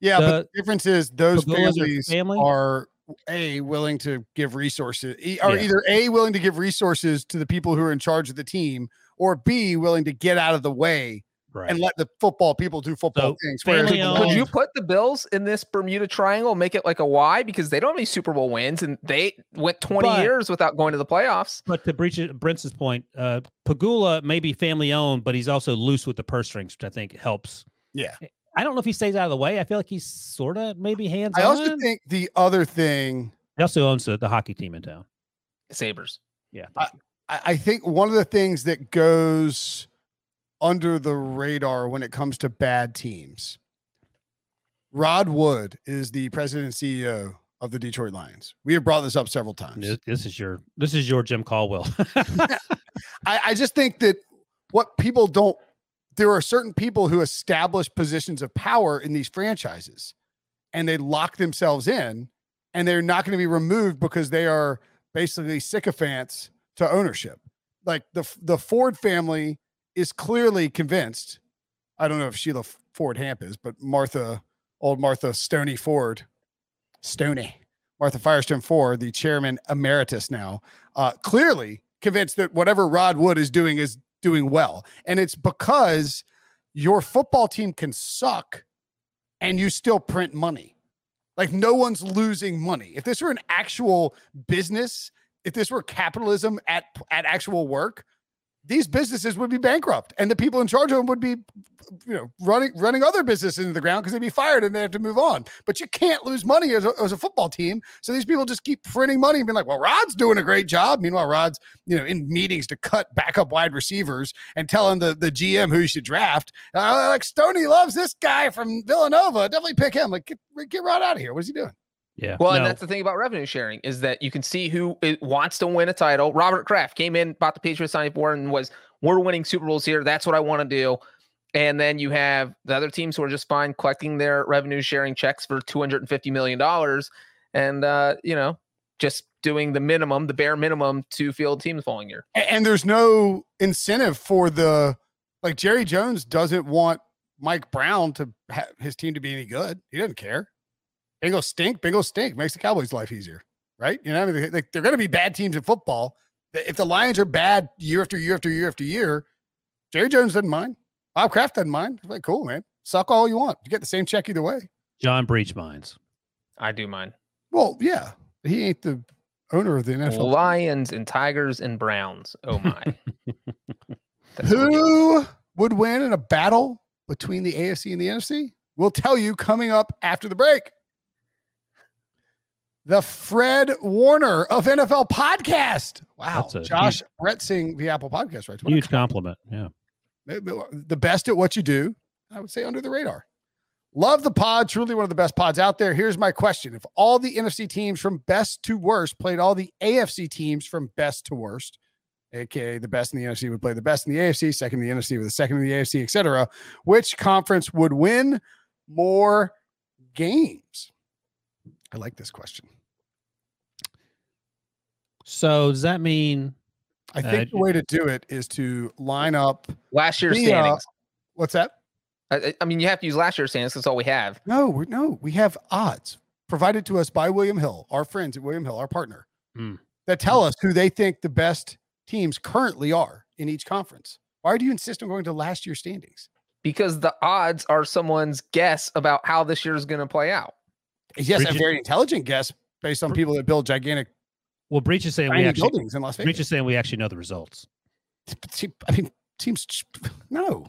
Yeah, but The the difference is those Pegulas are families family? are a willing to give resources, e- or Yeah. either a willing to give resources to the people who are in charge of the team, or b willing to get out of the way right. and let the football people do football So, things. Whereas owned- Could you put the Bills in this Bermuda Triangle, make it like a Y because they don't have any Super Bowl wins and they went 20 But- years without going to the playoffs. But to breach it, Brinson's point, uh, Pegula may be family owned, but he's also loose with the purse strings, which I think helps. Yeah. I don't know if he stays out of the way. I feel like he's sort of maybe hands I also think the other thing he also owns the, the hockey team in town. Sabres. Yeah. I, I think one of the things that goes under the radar when it comes to bad teams, Rod Wood is the president and CEO of the Detroit Lions. We have brought this up several times. This, is your this is your Jim Caldwell. I, I just think that what people don't, there are certain people who establish positions of power in these franchises and they lock themselves in and they're not going to be removed because they are basically sycophants to ownership. Like the, the Ford family is clearly convinced. I don't know if Sheila Ford Hamp is, but Martha, old Martha Stony Ford, Stony, Martha Firestone Ford, the chairman emeritus now, uh, clearly convinced that whatever Rod Wood is doing is doing well. And it's because your football team can suck and you still print money. Like no one's losing money. If this were an actual business, if this were capitalism at at actual work, these businesses would be bankrupt and the people in charge of them would be you know running running other businesses into the ground because they'd be fired and they have to move on. But you can't lose money as a, as a football team. So these people just keep printing money and being like well rod's doing a great job. Meanwhile rod's you know in meetings to cut backup wide receivers and telling the the gm who you should draft. Uh, like stoney loves this guy from villanova. Definitely pick him. Like get, get rod out of here what's he doing yeah. Well, and that's the thing about revenue sharing is that you can see who it wants to win a title. Robert Kraft came in, bought the Patriots 94 and was, we're winning Super Bowls here. That's what I want to do. And then you have the other teams who are just fine collecting their revenue sharing checks for $250 million and, uh, you know, just doing the minimum, the bare minimum to field teams the following year. And there's no incentive for the like Jerry Jones doesn't want Mike Brown to have his team to be any good. He doesn't care. Bengals stink. Bengals stink. Makes the Cowboys' life easier, right? You know, I mean, they- like they're going to be bad teams in football. If the Lions are bad year after year after year after year, Jerry Jones doesn't mind. Bob Kraft doesn't mind. He's like, cool, man. Suck all you want. You get the same check either way. John Breech minds. I do mine. Well, yeah, he ain't the owner of the NFL. Lions and Tigers and Browns. Oh my. That's what we- Who would win in a battle between the AFC and the NFC? We'll tell you coming up after the break. The Fred Warner of NFL podcast. Wow. Josh Brett Sing, the Apple podcast, right? What Huge compliment. Yeah. the best at what you do, I would say under the radar. Love the pod, truly one of the best pods out there. Here's my question. If all the NFC teams from best to worst played all the AFC teams from best to worst, aka the best in the NFC would play the best in the AFC, second in the NFC with the second in the AFC, etc., which conference would win more games? I like this question. So does that mean I Uh, think the way to do it is to line up. last year's the, uh, standings. What's that? I, I- I mean, you have to use last year's standings. That's all we have. No, we're, no, we have odds provided to us by William Hill, our friends at William Hill, our partner, Hmm. that tell us who they think the best teams currently are in each conference. Why do you insist on going to last year's standings? because the odds are someone's guess about how this year is going to play out. Yes, a very intelligent guess based on people that build gigantic well Breech is saying we actually buildings in Las Breech is saying we actually know the results. I mean, teams. No,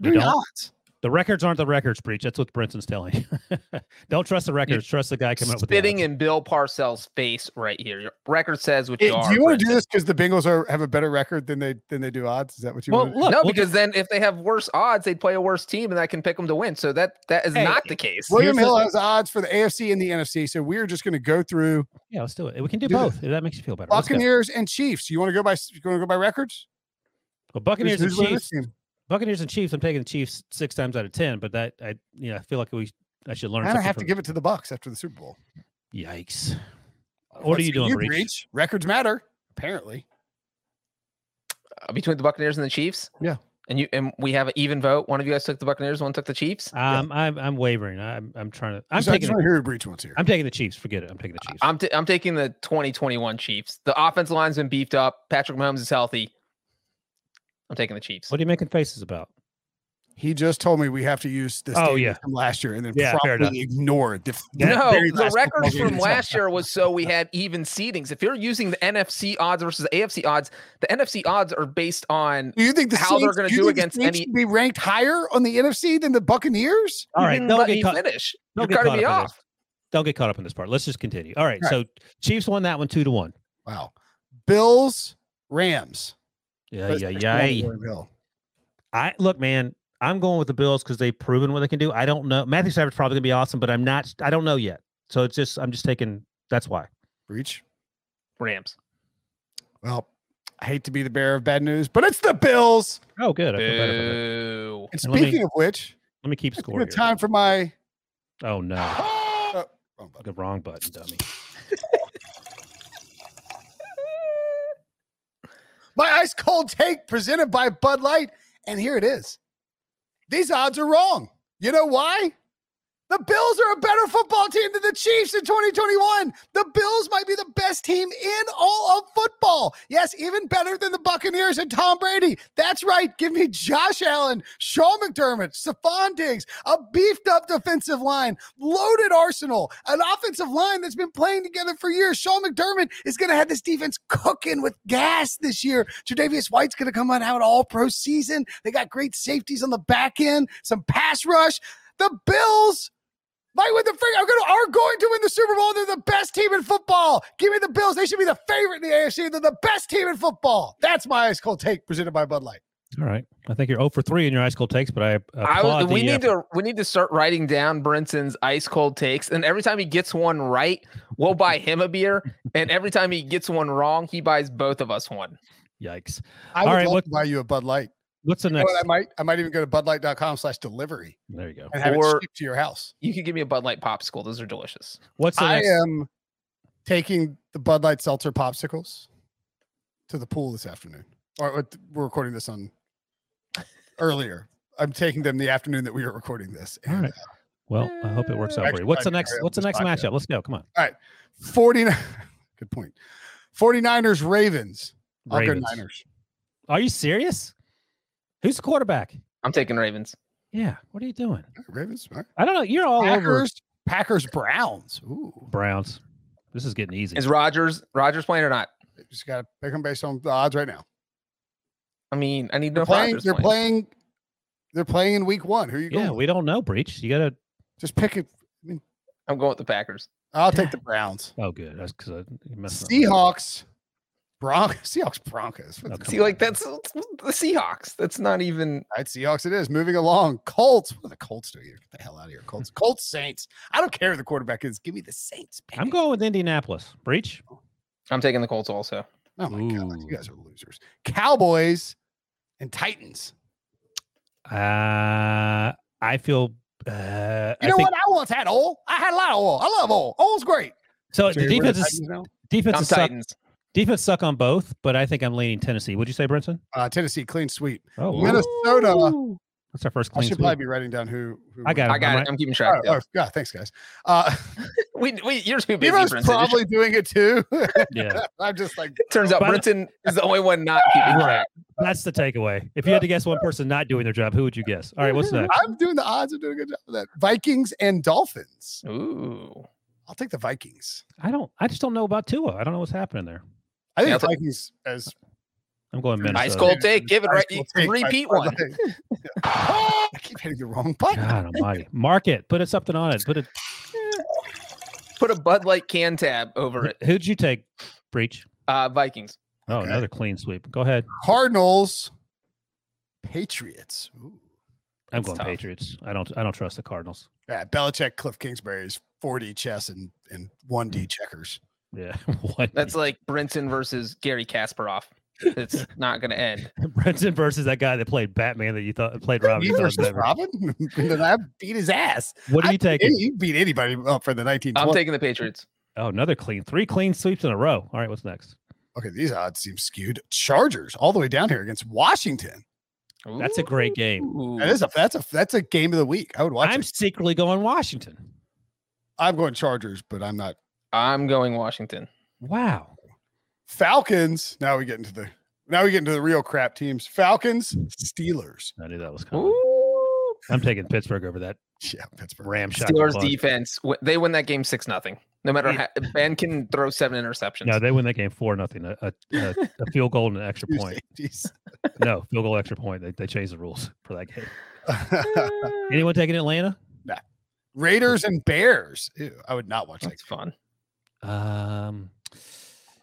We Doing don't? Odds. The records aren't the records, Breech. That's what Brinson's telling you. don't trust the records. Trust the guy coming up with Spitting in Bill Parcells' face right here. Your record says what Hey, you are. do you want to do this because the Bengals are have a better record than they than they do odds? Is that what you Well, want? look, no, we'll because then if they have worse odds, they'd play a worse team, and I can pick them to win. So that that is Hey, not the case. William here's the- Hill has odds for the AFC and the NFC, so we're just going to go through Yeah, let's do it. We can do Do both. If that makes you feel better. Buccaneers and Chiefs. You want to go by you want to go by records? Well, Buccaneers Who's- and who's winning Chiefs. This team? Buccaneers and Chiefs. I'm taking the Chiefs six times out of ten, but that I you know I feel like we I should learn. And I something have to give it to the Bucks after the Super Bowl. Yikes! What Let's are you see doing, Breech? Breech? Records matter, apparently. Uh, between the Buccaneers and the Chiefs. Yeah. And you and we have an even vote. One of you guys took the Buccaneers, one took the Chiefs. Um, I'm I'm wavering. I'm I'm trying to. I'm Just- I taking. just want to Breech wants here. I'm taking the Chiefs. Forget it. I'm taking the Chiefs. I'm t- I'm taking the 2021 Chiefs. The offensive line's been beefed up. Patrick Mahomes is healthy. I'm taking the Chiefs. what are you making faces about? He just told me we have to use this Oh, yeah. from last year and then Yeah, fair probably ignore it. The, no, the last records from last year was so we had even seedings. If you're using the NFC odds versus the AFC odds, the NFC odds are based on Do you think the how they're gonna you do think the against Saints any- should be ranked higher on the NFC than the Buccaneers? All right, You right, don't get caught. finish. Don't You're get caught me up in this. off. Don't get caught up in this part. Let's just continue. All right, Right. so Chiefs won that one two to one. Wow. Bills, Rams. Yeah, yeah, yeah. one of William Hill. I look, man. I'm going with the Bills because they've proven what they can do. I don't know. Matthew Stafford's probably gonna be awesome, but I'm not. I don't know yet. So it's just I'm just taking. That's why. Breech. Rams. Well, I hate to be the bearer of bad news, but it's the Bills. Oh, good. I feel better. for that. Boo. And And me- speaking of which, Let me keep it's score. time for my. Oh no, Oh, wrong button. the wrong button, dummy. My ice cold take presented by Bud Light. And here it is. These odds are wrong. You know why? The Bills are a better football team than the Chiefs in 2021. The Bills might be the best team in all of football. Yes, even better than the Buccaneers and Tom Brady. That's right. Give me Josh Allen, Sean McDermott, Stefon Diggs, a beefed up defensive line, loaded arsenal, an offensive line that's been playing together for years. Sean McDermott is going to have this defense cooking with gas this year. Tre'Davious White's going to come out have an all pro season. They got great safeties on the back end, some pass rush. The Bills might win the freak. I'm gonna are going to win the Super Bowl. They're the best team in football. Give me the Bills. They should be the favorite in the AFC. They're the best team in football. That's my ice cold take presented by Bud Light. All right. I think you're 0 for 3 in your ice cold takes, but I I we the, need uh, to we need to start writing down Brinson's ice cold takes, and every time he gets one right, we'll buy him a beer, and every time he gets one wrong, he buys both of us one. Yikes. I All would right, love what- to buy you a Bud Light. What's the You know next? what, I might I might even go to budlight.com slash delivery There you go. and have Or- it shipped to your house. You could give me a Bud Light popsicle; those are delicious. What's the I next? am taking the Bud Light seltzer popsicles to the pool this afternoon. Or or we're recording this on earlier. I'm taking them the afternoon that we are recording this. All And, right. Well, I hope it works out for you. What's the next? What's the next podcast. matchup? Let's go. Come on. All right. 49. good point. point 49ers ravens Ravens. niners Are you serious? Who's the quarterback? I'm taking Ravens. Yeah. What are you doing? ravens all right. I don't know. You're all over packers packers browns Ooh. Browns. This is getting easy. Is Rodgers Rodgers playing or not? You just gotta pick them based on the odds right now I mean, I need to know they're playing they're playing. playing they're playing in week one who are you going yeah, we don't know, Breech. You got to. just pick it I'm going with the Packers. i'll take the browns Oh, good. That's because I messed up. Seahawks Bron- seahawks broncos Oh, See, on. like that's the Seahawks. That's not even. All right, Seahawks it is. Moving along. Colts. What are the Colts doing here? Get the hell out of here. Colts. Colts Saints. I don't care who the quarterback is. Give me the Saints. I'm going with Indianapolis. Breech. I'm taking the Colts also. Oh my god, you guys are losers. Cowboys and Titans. Uh, I feel. Uh, You I know think, what? I once had oil. I had a lot of oil. I love oil. Oil's great. So So the defense is Titans now? defense I'm is suck, Titans. Defense suck on both, but I think I'm leaning Tennessee. Would you say, Brinson? Uh, Tennessee clean sweep. Oh, Minnesota. ooh. That's our first clean. I should sweep. probably be writing down who. who I got I I'm got right. it. I'm keeping Oh, track. oh, yeah, thanks, guys. Uh, We, we, you're too busy, Bevo's Brinson. probably doing it too. Yeah, I'm just like, Turns out But- Brinson is the only one not keeping Right. track. that's the takeaway. If you had to guess one person not doing their job, who would you guess? All right, what's next? I'm doing the odds. I'm doing a good job of that. Vikings and Dolphins. Ooh. I'll take the Vikings. I don't. I just don't know about Tua. I don't know what's happening there. I think Yeah, the I'll Vikings as I'm going Minnesota. Ice cold take. Give it right. cold take by Repeat one. Light. oh, I keep hitting the wrong button. God Almighty! Mark it. Put it something on it. Put it. Put a Bud Light can tab over it. Who'd you take? Breech. Uh, Vikings. Oh, Okay. another clean sweep. Go ahead. Cardinals, Patriots. Ooh. I'm going tough. Patriots. I don't. I don't trust the Cardinals. Yeah, Belichick, Cliff Kingsbury's 4D chess and, and 1D checkers. Yeah. what? That's like Brinson versus Garry Kasparov. It's not going to end. Brinson versus that guy that played Batman that you thought played Robin. You versus was. Robin? and then I beat his ass. What are I you beat taking? any- You beat anybody up for the 1920s. I'm taking the Patriots. Oh, another clean. Three clean sweeps in a row. All right. What's next? okay, these odds seem skewed. Chargers all the way down here against Washington. That's a great game. That is a that's a that's a game of the week. I would watch I'm it. secretly going Washington. I'm going Chargers, but I'm not I'm going Washington. Wow. Falcons. Now we get into the now we get into the real crap teams. Falcons, Steelers. I knew that was coming. Ooh. I'm taking Pittsburgh over that Yeah, Pittsburgh. Ramshot. Steelers defense. They win that game six nothing. No matter how Ben can throw seven interceptions. No, they win that game four nothing. A, a, a, a field goal and an extra point. No, field goal extra point. They, they changed the rules for that game. Anyone taking Atlanta? Raiders and Bears. Ew, I would not watch that. That's fun. Um,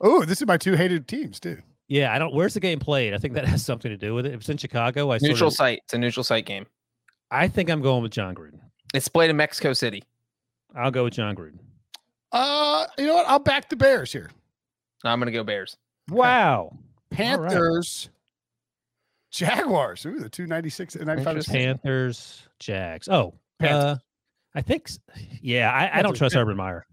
Oh, this is my two hated teams too. yeah, I don't. Where's the game played? I think that has something to do with it. If it's in Chicago, I sort Neutral of, site. It's a neutral site game. I think I'm going with Jon Gruden. It's played in Mexico City. I'll go with Jon Gruden. Uh, you know what? I'll back the Bears here. I'm gonna go Bears. Wow. Panthers, Jaguars. Ooh, the two ninety six and ninety five. Panthers, Jags. Oh, Panthers. uh, I think. Yeah, I, I don't trust yeah. Urban Meyer.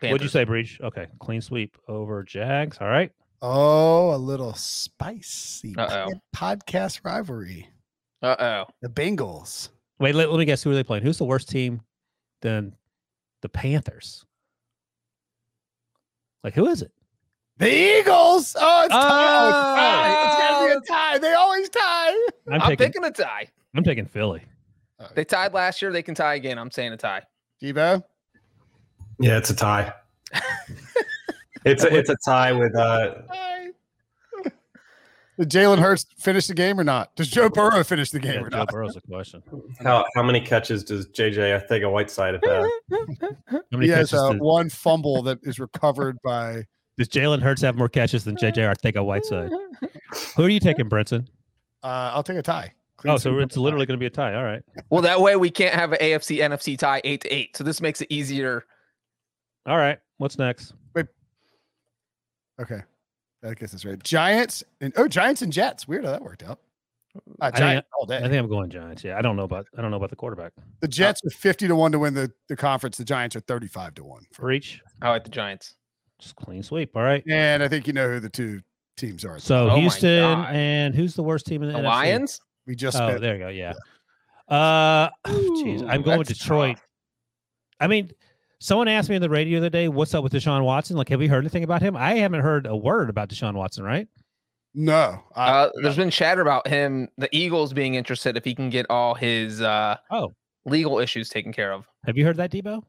What'd you say, Breech? Okay, clean sweep over Jags. All right. Oh, a little spicy Uh-oh. podcast rivalry. Uh oh. The Bengals. Wait, let, let me guess. Who are they playing? Who's the worst team? Then the Panthers. Like who is it? The Eagles. Oh, it's, tie. Oh, it's, tie. it's gotta Oh. be a tie. They always tie. I'm, I'm, taking. picking a tie. I'm taking Philly. They tied last year. They can tie again. I'm saying a tie. Devo. Yeah, it's a tie. it's a, it's a tie with uh Did Jalen Hurts finish the game or not? Does Joe Burrow finish the game Yeah, or Joe not? Burrow's a question. how how many catches does JJ Arcega-Whiteside have had? How many He has uh, does, one fumble that is recovered by. does Jalen Hurts have more catches than JJ Arcega-Whiteside? Who are you taking, Brinson? Uh, I'll take a tie. Clean Oh, so it's literally going to be a tie. All right. Well, that way we can't have an AFC NFC tie eight to eight. So this makes it easier. All right. What's next? Wait. Okay, I guess that's right. Giants and oh, Giants and Jets. Weird how that worked out. Uh, Giants all day. I think I'm going Giants. Yeah, I don't know about I don't know about the quarterback. the Jets are fifty to one to win the, the conference. The Giants are thirty five to one. For each, I like the Giants. just clean sweep. All right. And I think you know who the two teams are. So Oh Houston and who's the worst team in the, The NFC? Lions. we just Oh, spent there you go. Yeah. Uh, jeez, I'm going with Detroit. tough. I mean, someone asked me on the radio the other day, "What's up with Deshaun Watson? Like, have we heard anything about him? I haven't heard a word about Deshaun Watson. Right? no. I, Uh, there's been chatter about him, the Eagles being interested if he can get all his uh, Oh, legal issues taken care of. have you heard that, Debo?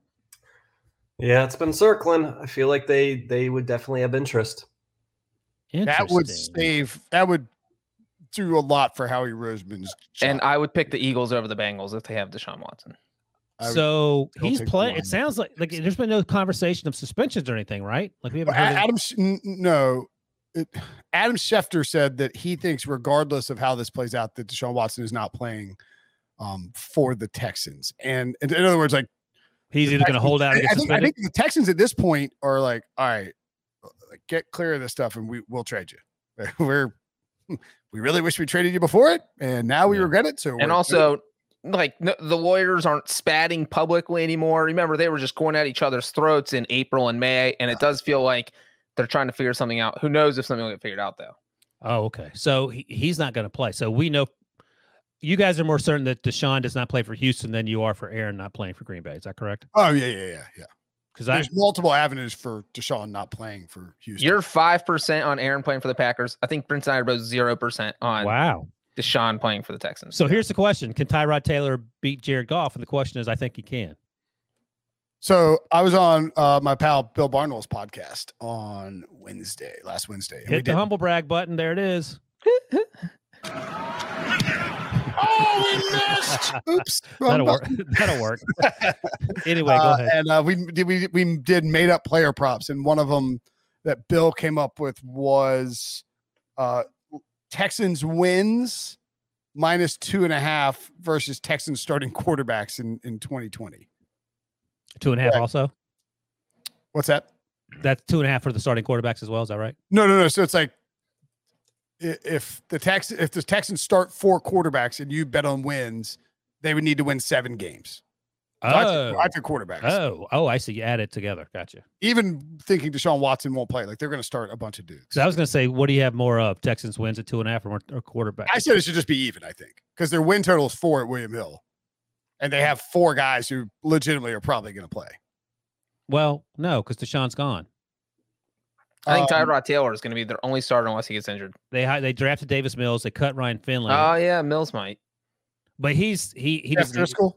Yeah, it's been circling. I feel like they they would definitely have interest. that would save. That would do a lot for Howie Roseman's. And. I would pick the Eagles over the Bengals if they have Deshaun Watson. I So he's playing. It sounds like like there's been no conversation of suspensions or anything, right? Like we haven't Well, heard. Any- Adam, Sch- n- n- no, it, Adam Schefter said that he thinks, regardless of how this plays out, that Deshaun Watson is not playing um, for the Texans. And in, in other words, like he's the either going to hold out I, I think, I think the Texans at this point are like, all right, like, get clear of this stuff, and we will trade you. We're we really wish we traded you before it, and now we Yeah. regret it. So And we're- also, like no, the lawyers aren't spatting publicly anymore. Remember, they were just going at each other's throats in April and May, and it ah. does feel like they're trying to figure something out. Who knows if something will get figured out though? Oh, okay. So he, he's not going to play. So we know you guys are more certain that Deshaun does not play for Houston than you are for Aaron not playing for Green Bay. Is that correct? oh yeah, yeah, yeah, yeah. Because I There's multiple avenues for Deshaun not playing for Houston. You're five percent on Aaron playing for the Packers. I think Prince and I are both zero percent on wow. Deshaun playing for the Texans. So here's the question: Can Tyrod Taylor beat Jared Goff? And the question is, I think he can. So I was on uh, my pal Bill Barnwell's podcast on Wednesday, last Wednesday. Hit the humble brag button. There it is. oh, we missed. Oops. That'll work. That'll work. anyway, go Uh, ahead. and uh, we did we we did made up player props, and one of them that Bill came up with was uh, Texans wins minus two and a half versus Texans starting quarterbacks in in 2020. Two and a half. correct. Also, What's that? that's two and a half for the starting quarterbacks as well. Is that right? No, no, no. So it's like if the Tex if the Texans start four quarterbacks and you bet on wins, they would need to win seven games. So I, Oh, took, I took quarterbacks. oh, oh! I see. You add it together. Gotcha. Even thinking Deshaun Watson won't play, like they're going to start a bunch of dudes. So I was going to say, what do you have more of? Texans wins at two and a half or, more, or quarterback? I said it should just be even. I think because their win total is four at William Hill, and they have four guys who legitimately are probably going to play. well, no, because Deshaun's gone. I think Um, Tyrod Taylor is going to be their only starter unless he gets injured. They they drafted Davis Mills. They cut Ryan Finley, Oh yeah, Mills might. but he's he he Jeff doesn't. Driskel.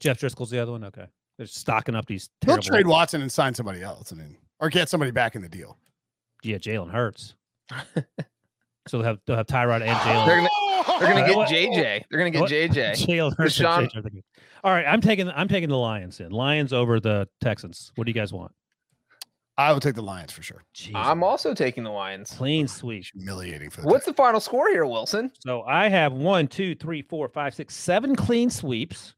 Jeff Driskel's the other one. Okay, they're stocking up these. They'll Terrible, trade Watson and sign somebody else. I mean, or get somebody back in the deal. Yeah, Jalen Hurts. so they'll have they'll have Tyrod and Jalen. They're gonna they're gonna Uh, get what- JJ. They're gonna get what- JJ. Jalen Hurts. and JJ All right, I'm taking I'm taking the Lions in. Lions over the Texans. What do you guys want? I will take the Lions for sure. Jeez, I'm also taking the Lions. clean sweep. Humiliating for the What's the final score here, Wilson? So I have one, two, three, four, five, six, seven clean sweeps.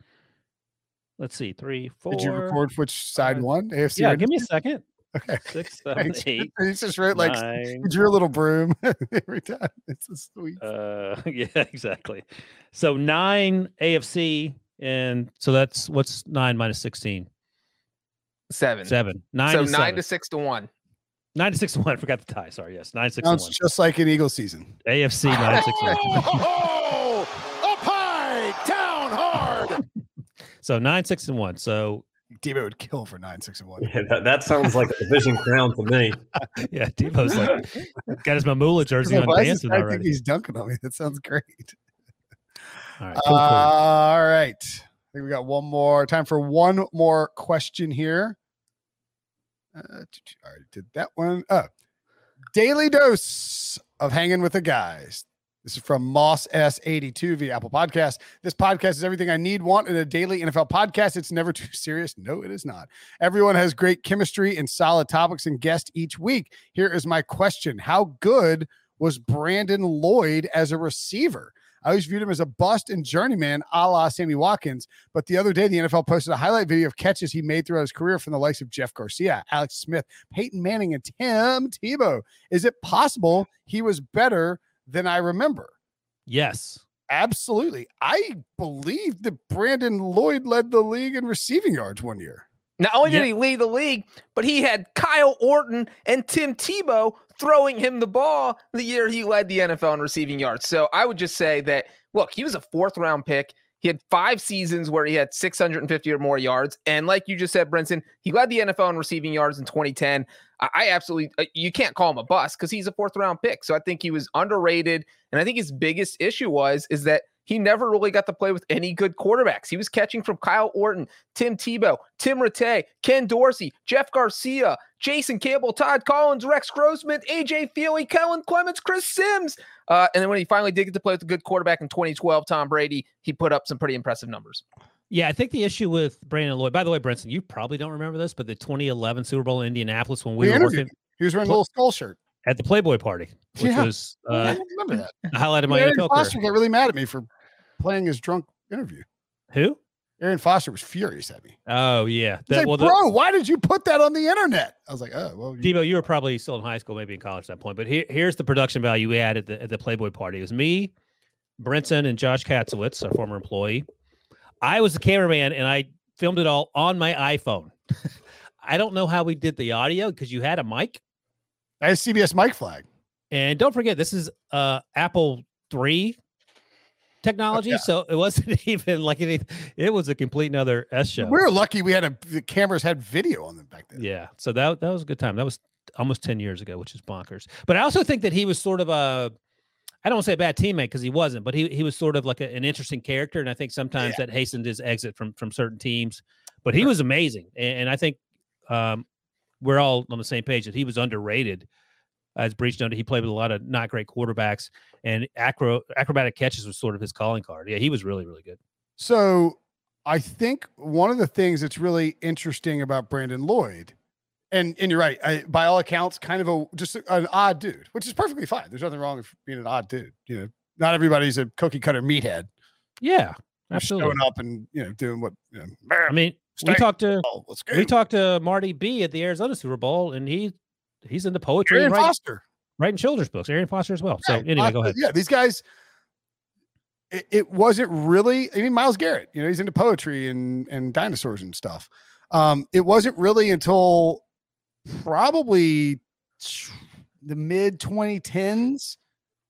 Let's see, three, four. Did you record which side five- won? AFC. Yeah, give me a second. Okay. Six, seven, eight, You just wrote like nine. drew a little broom every time. It's a sweet. Uh, yeah, exactly. So nine AFC, and so that's what's nine minus sixteen. Seven. Seven. Nine. so to nine seven. to six to one. nine to six to one. I forgot the tie. Sorry. Yes, nine six Sounds one. just like an Eagle season. AFC nine six to one. up high, down hard. So nine six and one. So Debo would kill for nine, six, and one. Yeah, that, that sounds like a division crown to me. yeah, Debo's like got his Mamula jersey on Why does this dancing guy think he's dunking on me. That sounds great. All right, Uh, cool, cool. All right. I think we got one more time for one more question here. Uh, t- t- I already did that one. Oh, daily dose of hanging with the guys. This is from Moss S82 via Apple Podcast. This podcast is everything I need, want in a daily NFL podcast. It's never too serious. No, it is not. Everyone has great chemistry and solid topics and guests each week. Here is my question How good was Brandon Lloyd as a receiver? I always viewed him as a bust and journeyman a la Sammy Watkins. But the other day, the NFL posted a highlight video of catches he made throughout his career from the likes of Jeff Garcia, Alex Smith, Peyton Manning, and Tim Tebow. Is it possible he was better than I remember? yes. Absolutely. I believe that Brandon Lloyd led the league in receiving yards one year. Not only did Yeah. he lead the league, but he had Kyle Orton and Tim Tebow throwing him the ball the year he led the NFL in receiving yards. So I would just say that look, he was a fourth round pick. He had five seasons where he had 650 or more yards. And like you just said, Brinson, he led the NFL in receiving yards in 2010. I, absolutely, uh, you can't call him a bust because he's a fourth round pick. So I think he was underrated. And I think his biggest issue was, is that he never really got to play with any good quarterbacks. He was catching from Kyle Orton, Tim Tebow, Tim Rattay, Ken Dorsey, Jeff Garcia, Jason Campbell, Todd Collins, Rex Grossman, AJ Feeley, Kellen Clemens, Chris Sims. Uh, and then when he finally did get to play with a good quarterback in 2012, Tom Brady, he put up some pretty impressive numbers. Yeah, I think the issue with Brandon Lloyd. By the way, Brinson, you probably don't remember this, but the 2011 Super Bowl in Indianapolis when we, We were interviewed working He was wearing a little skull shirt. at the Playboy party, which Yeah. was I uh, don't remember that. the highlight of my Arian NFL Foster career. got really mad at me for playing his drunk interview. Who? Arian Foster was furious at me. Oh yeah, that, like, well, the- bro, why did you put that on the internet? I was like, oh, well, you- Debo, you were probably still in high school, maybe in college at that point. But here, here's the production value we had at the, at the Playboy party. It was me, Brinson, and Josh Katzowitz, our former employee. I was the cameraman, and I filmed it all on my iPhone. I don't know how we did the audio because you had a mic. I had a CBS mic flag. And don't forget, this is uh Apple three technology, yeah. so it wasn't even like it. It was a complete another S show. We were lucky we had a the cameras had video on them back then. Yeah, so that that was a good time. That was almost ten years ago, which is bonkers. But I also think that he was sort of a, I don't want to say a bad teammate because he wasn't, but he he was sort of like a, an interesting character, and I think sometimes that hastened his exit from from certain teams. but he was amazing, and, and I think um, we're all on the same page that he was underrated. As Breech noted, he played with a lot of not great quarterbacks, and acro, acrobatic catches was sort of his calling card. Yeah, he was really, really good. So I think one of the things that's really interesting about Brandon Lloyd, and and you're right, I, by all accounts, kind of a just an odd dude, which is perfectly fine. There's nothing wrong with being an odd dude. You know, not everybody's a cookie cutter meathead. Yeah, absolutely. Showing up and you know doing what. You know, I mean, we talked to oh, we talked to Marty B at the Arizona Super Bowl, and he he's into poetry, Arian and writing, Foster. writing children's books. Arian Foster as well. So anyway, go ahead. Yeah, these guys. It, it wasn't really. I mean, Myles Garrett. You know, he's into poetry and and dinosaurs and stuff. Um, it wasn't really until probably the mid 2010s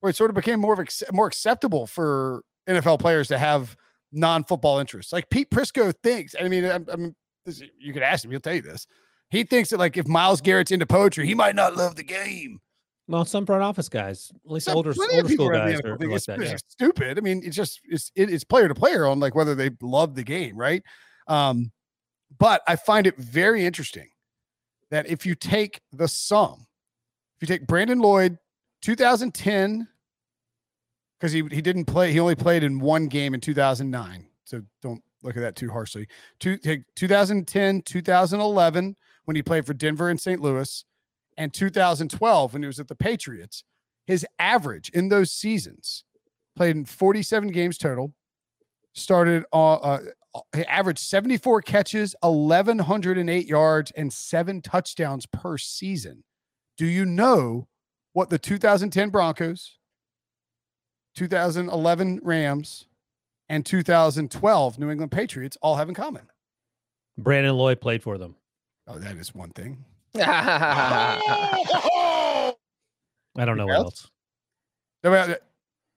where it sort of became more of more acceptable for NFL players to have non-football interests. Like Pete Prisco thinks. I mean, I'm, I'm you could ask him; he'll tell you this. He thinks that like if Myles Garrett's into poetry, he might not love the game. Well, some front office guys, at least Some- older older school guys, are, like that. Yeah. stupid. I mean, it's just it's it, it's player to player on like whether they love the game, right? Um, but I find it very interesting that if you take the sum, if you take Brandon Lloyd, 2010, because he he didn't play, he only played in one game in 2009. So don't look at that too harshly. Two, take 2010, 2011, when he played for Denver and St. Louis, and 2012 when he was at the Patriots his average in those seasons played in 47 games total started on uh, he averaged 74 catches 1108 yards and seven touchdowns per season do you know what the 2010 broncos 2011 rams and 2012 new england patriots all have in common Brandon Lloyd played for them. Oh that is one thing I don't know what else? else. No, but uh,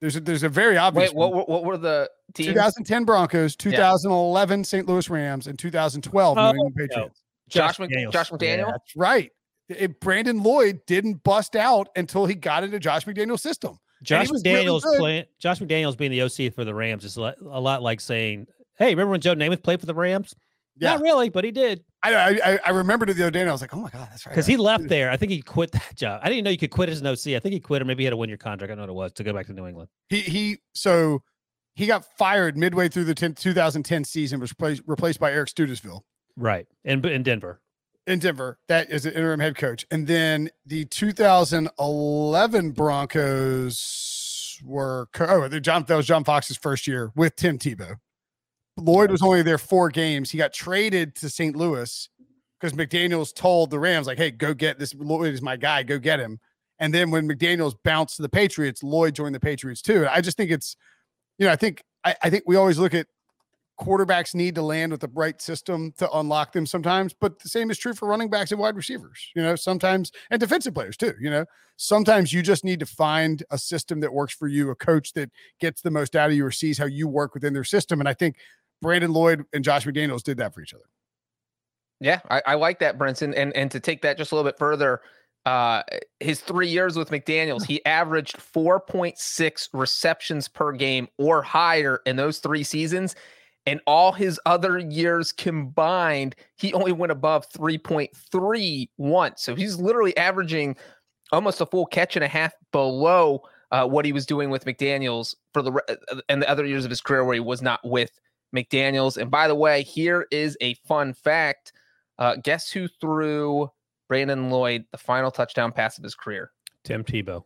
there's a, there's a very obvious Wait, what, were- what were the teams? 2010 Broncos, 2011 St. Louis Rams, and 2012 New Oh, England no. Patriots. Josh, McDaniel. Josh McDaniel. That's right. It, Brandon Lloyd didn't bust out until he got into Josh McDaniel's system. Josh was really McDaniels playing. Josh McDaniels being the OC for the Rams is a lot like saying, "Hey, remember when Joe Namath played for the Rams? Yeah, Not really, but he did I, I I remembered it the other day, and I was like, oh my god, that's right. because he left there. I think he quit that job. I didn't know you could quit as an OC. I think he quit, or maybe he had a one-year contract. I don't know what it was to go back to New England. he he so he got fired midway through the 10, 2010 season, was replaced replaced by Eric Studesville. Right, in in Denver. in Denver. That is an interim head coach. And then the 2011 Broncos were co- oh, John that was John Fox's first year with Tim Tebow. Lloyd was only there four games. He got traded to St. Louis because McDaniels told the Rams like, "Hey, go get this. Lloyd is my guy. Go get him." And then when McDaniels bounced to the Patriots, Lloyd joined the Patriots too. I just think it's, you know, I think I, I think we always look at quarterbacks need to land with the right system to unlock them sometimes, but the same is true for running backs and wide receivers, you know, sometimes and defensive players too, you know. Sometimes you just need to find a system that works for you, a coach that gets the most out of you or sees how you work within their system. And I think Brandon Lloyd and Josh McDaniels did that for each other. Yeah, I, I like that, Brinson. And and to take that just a little bit further, uh, his three years with McDaniels, he averaged 4.6 receptions per game or higher in those three seasons. And all his other years combined, he only went above 3.3 once. So he's literally averaging almost a full catch and a half below uh, what he was doing with McDaniels for the re- uh, and the other years of his career where he was not with McDaniels. And by the way, here is a fun fact. Uh, guess who threw Brandon Lloyd the final touchdown pass of his career? Tim Tebow,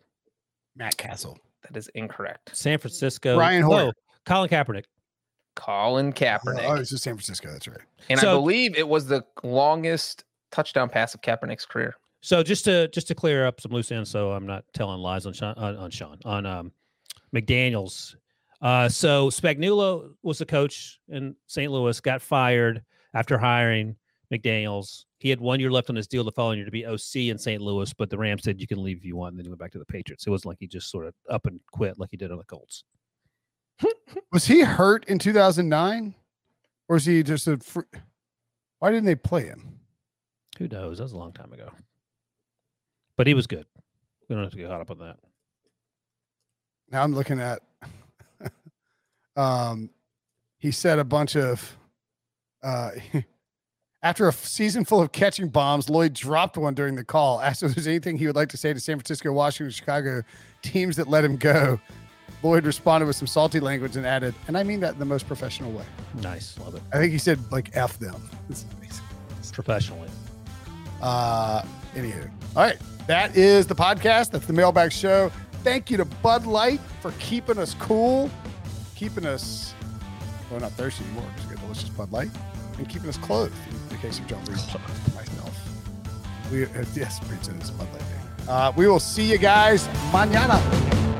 Matt Cassel. That is incorrect. San Francisco. Brian Hoyer. Oh, Colin Kaepernick. Colin Kaepernick. Oh, it's just San Francisco. That's right. and So- I believe it was the longest touchdown pass of Kaepernick's career. So just to just to clear up some loose ends, so I'm not telling lies on Sean on, on Sean on um, McDaniel's. Uh, so Spagnuolo was the coach in St. Louis, got fired after hiring McDaniel's. He had one year left on his deal the following year to be OC in St. Louis, but the Rams said you can leave if you want, and then he went back to the Patriots. It wasn't like he just sort of up and quit like he did on the Colts. Was he hurt in 2009? Or is he just a why didn't they play him? Who knows? That was a long time ago. But he was good. We don't have to get caught up on that. Now I'm looking at um he said a bunch of uh After a season full of catching bombs, Lloyd dropped one during the call. Asked if there's anything he would like to say to San Francisco, Washington, Chicago teams that let him go. Lloyd responded with some salty language and added, and I mean that in the most professional way. Nice. Love it. I think he said like F them. This is amazing. Professionally. Uh anywho. All right. That is the podcast. That's the mailbag show. Thank you to Bud Light for keeping us cool, keeping us well not thirsty anymore because we got delicious Bud Light, and keeping us clothed in case of John Reed myself. We uh, yes, said it's Bud Light. Day. Uh, we will see you guys mañana.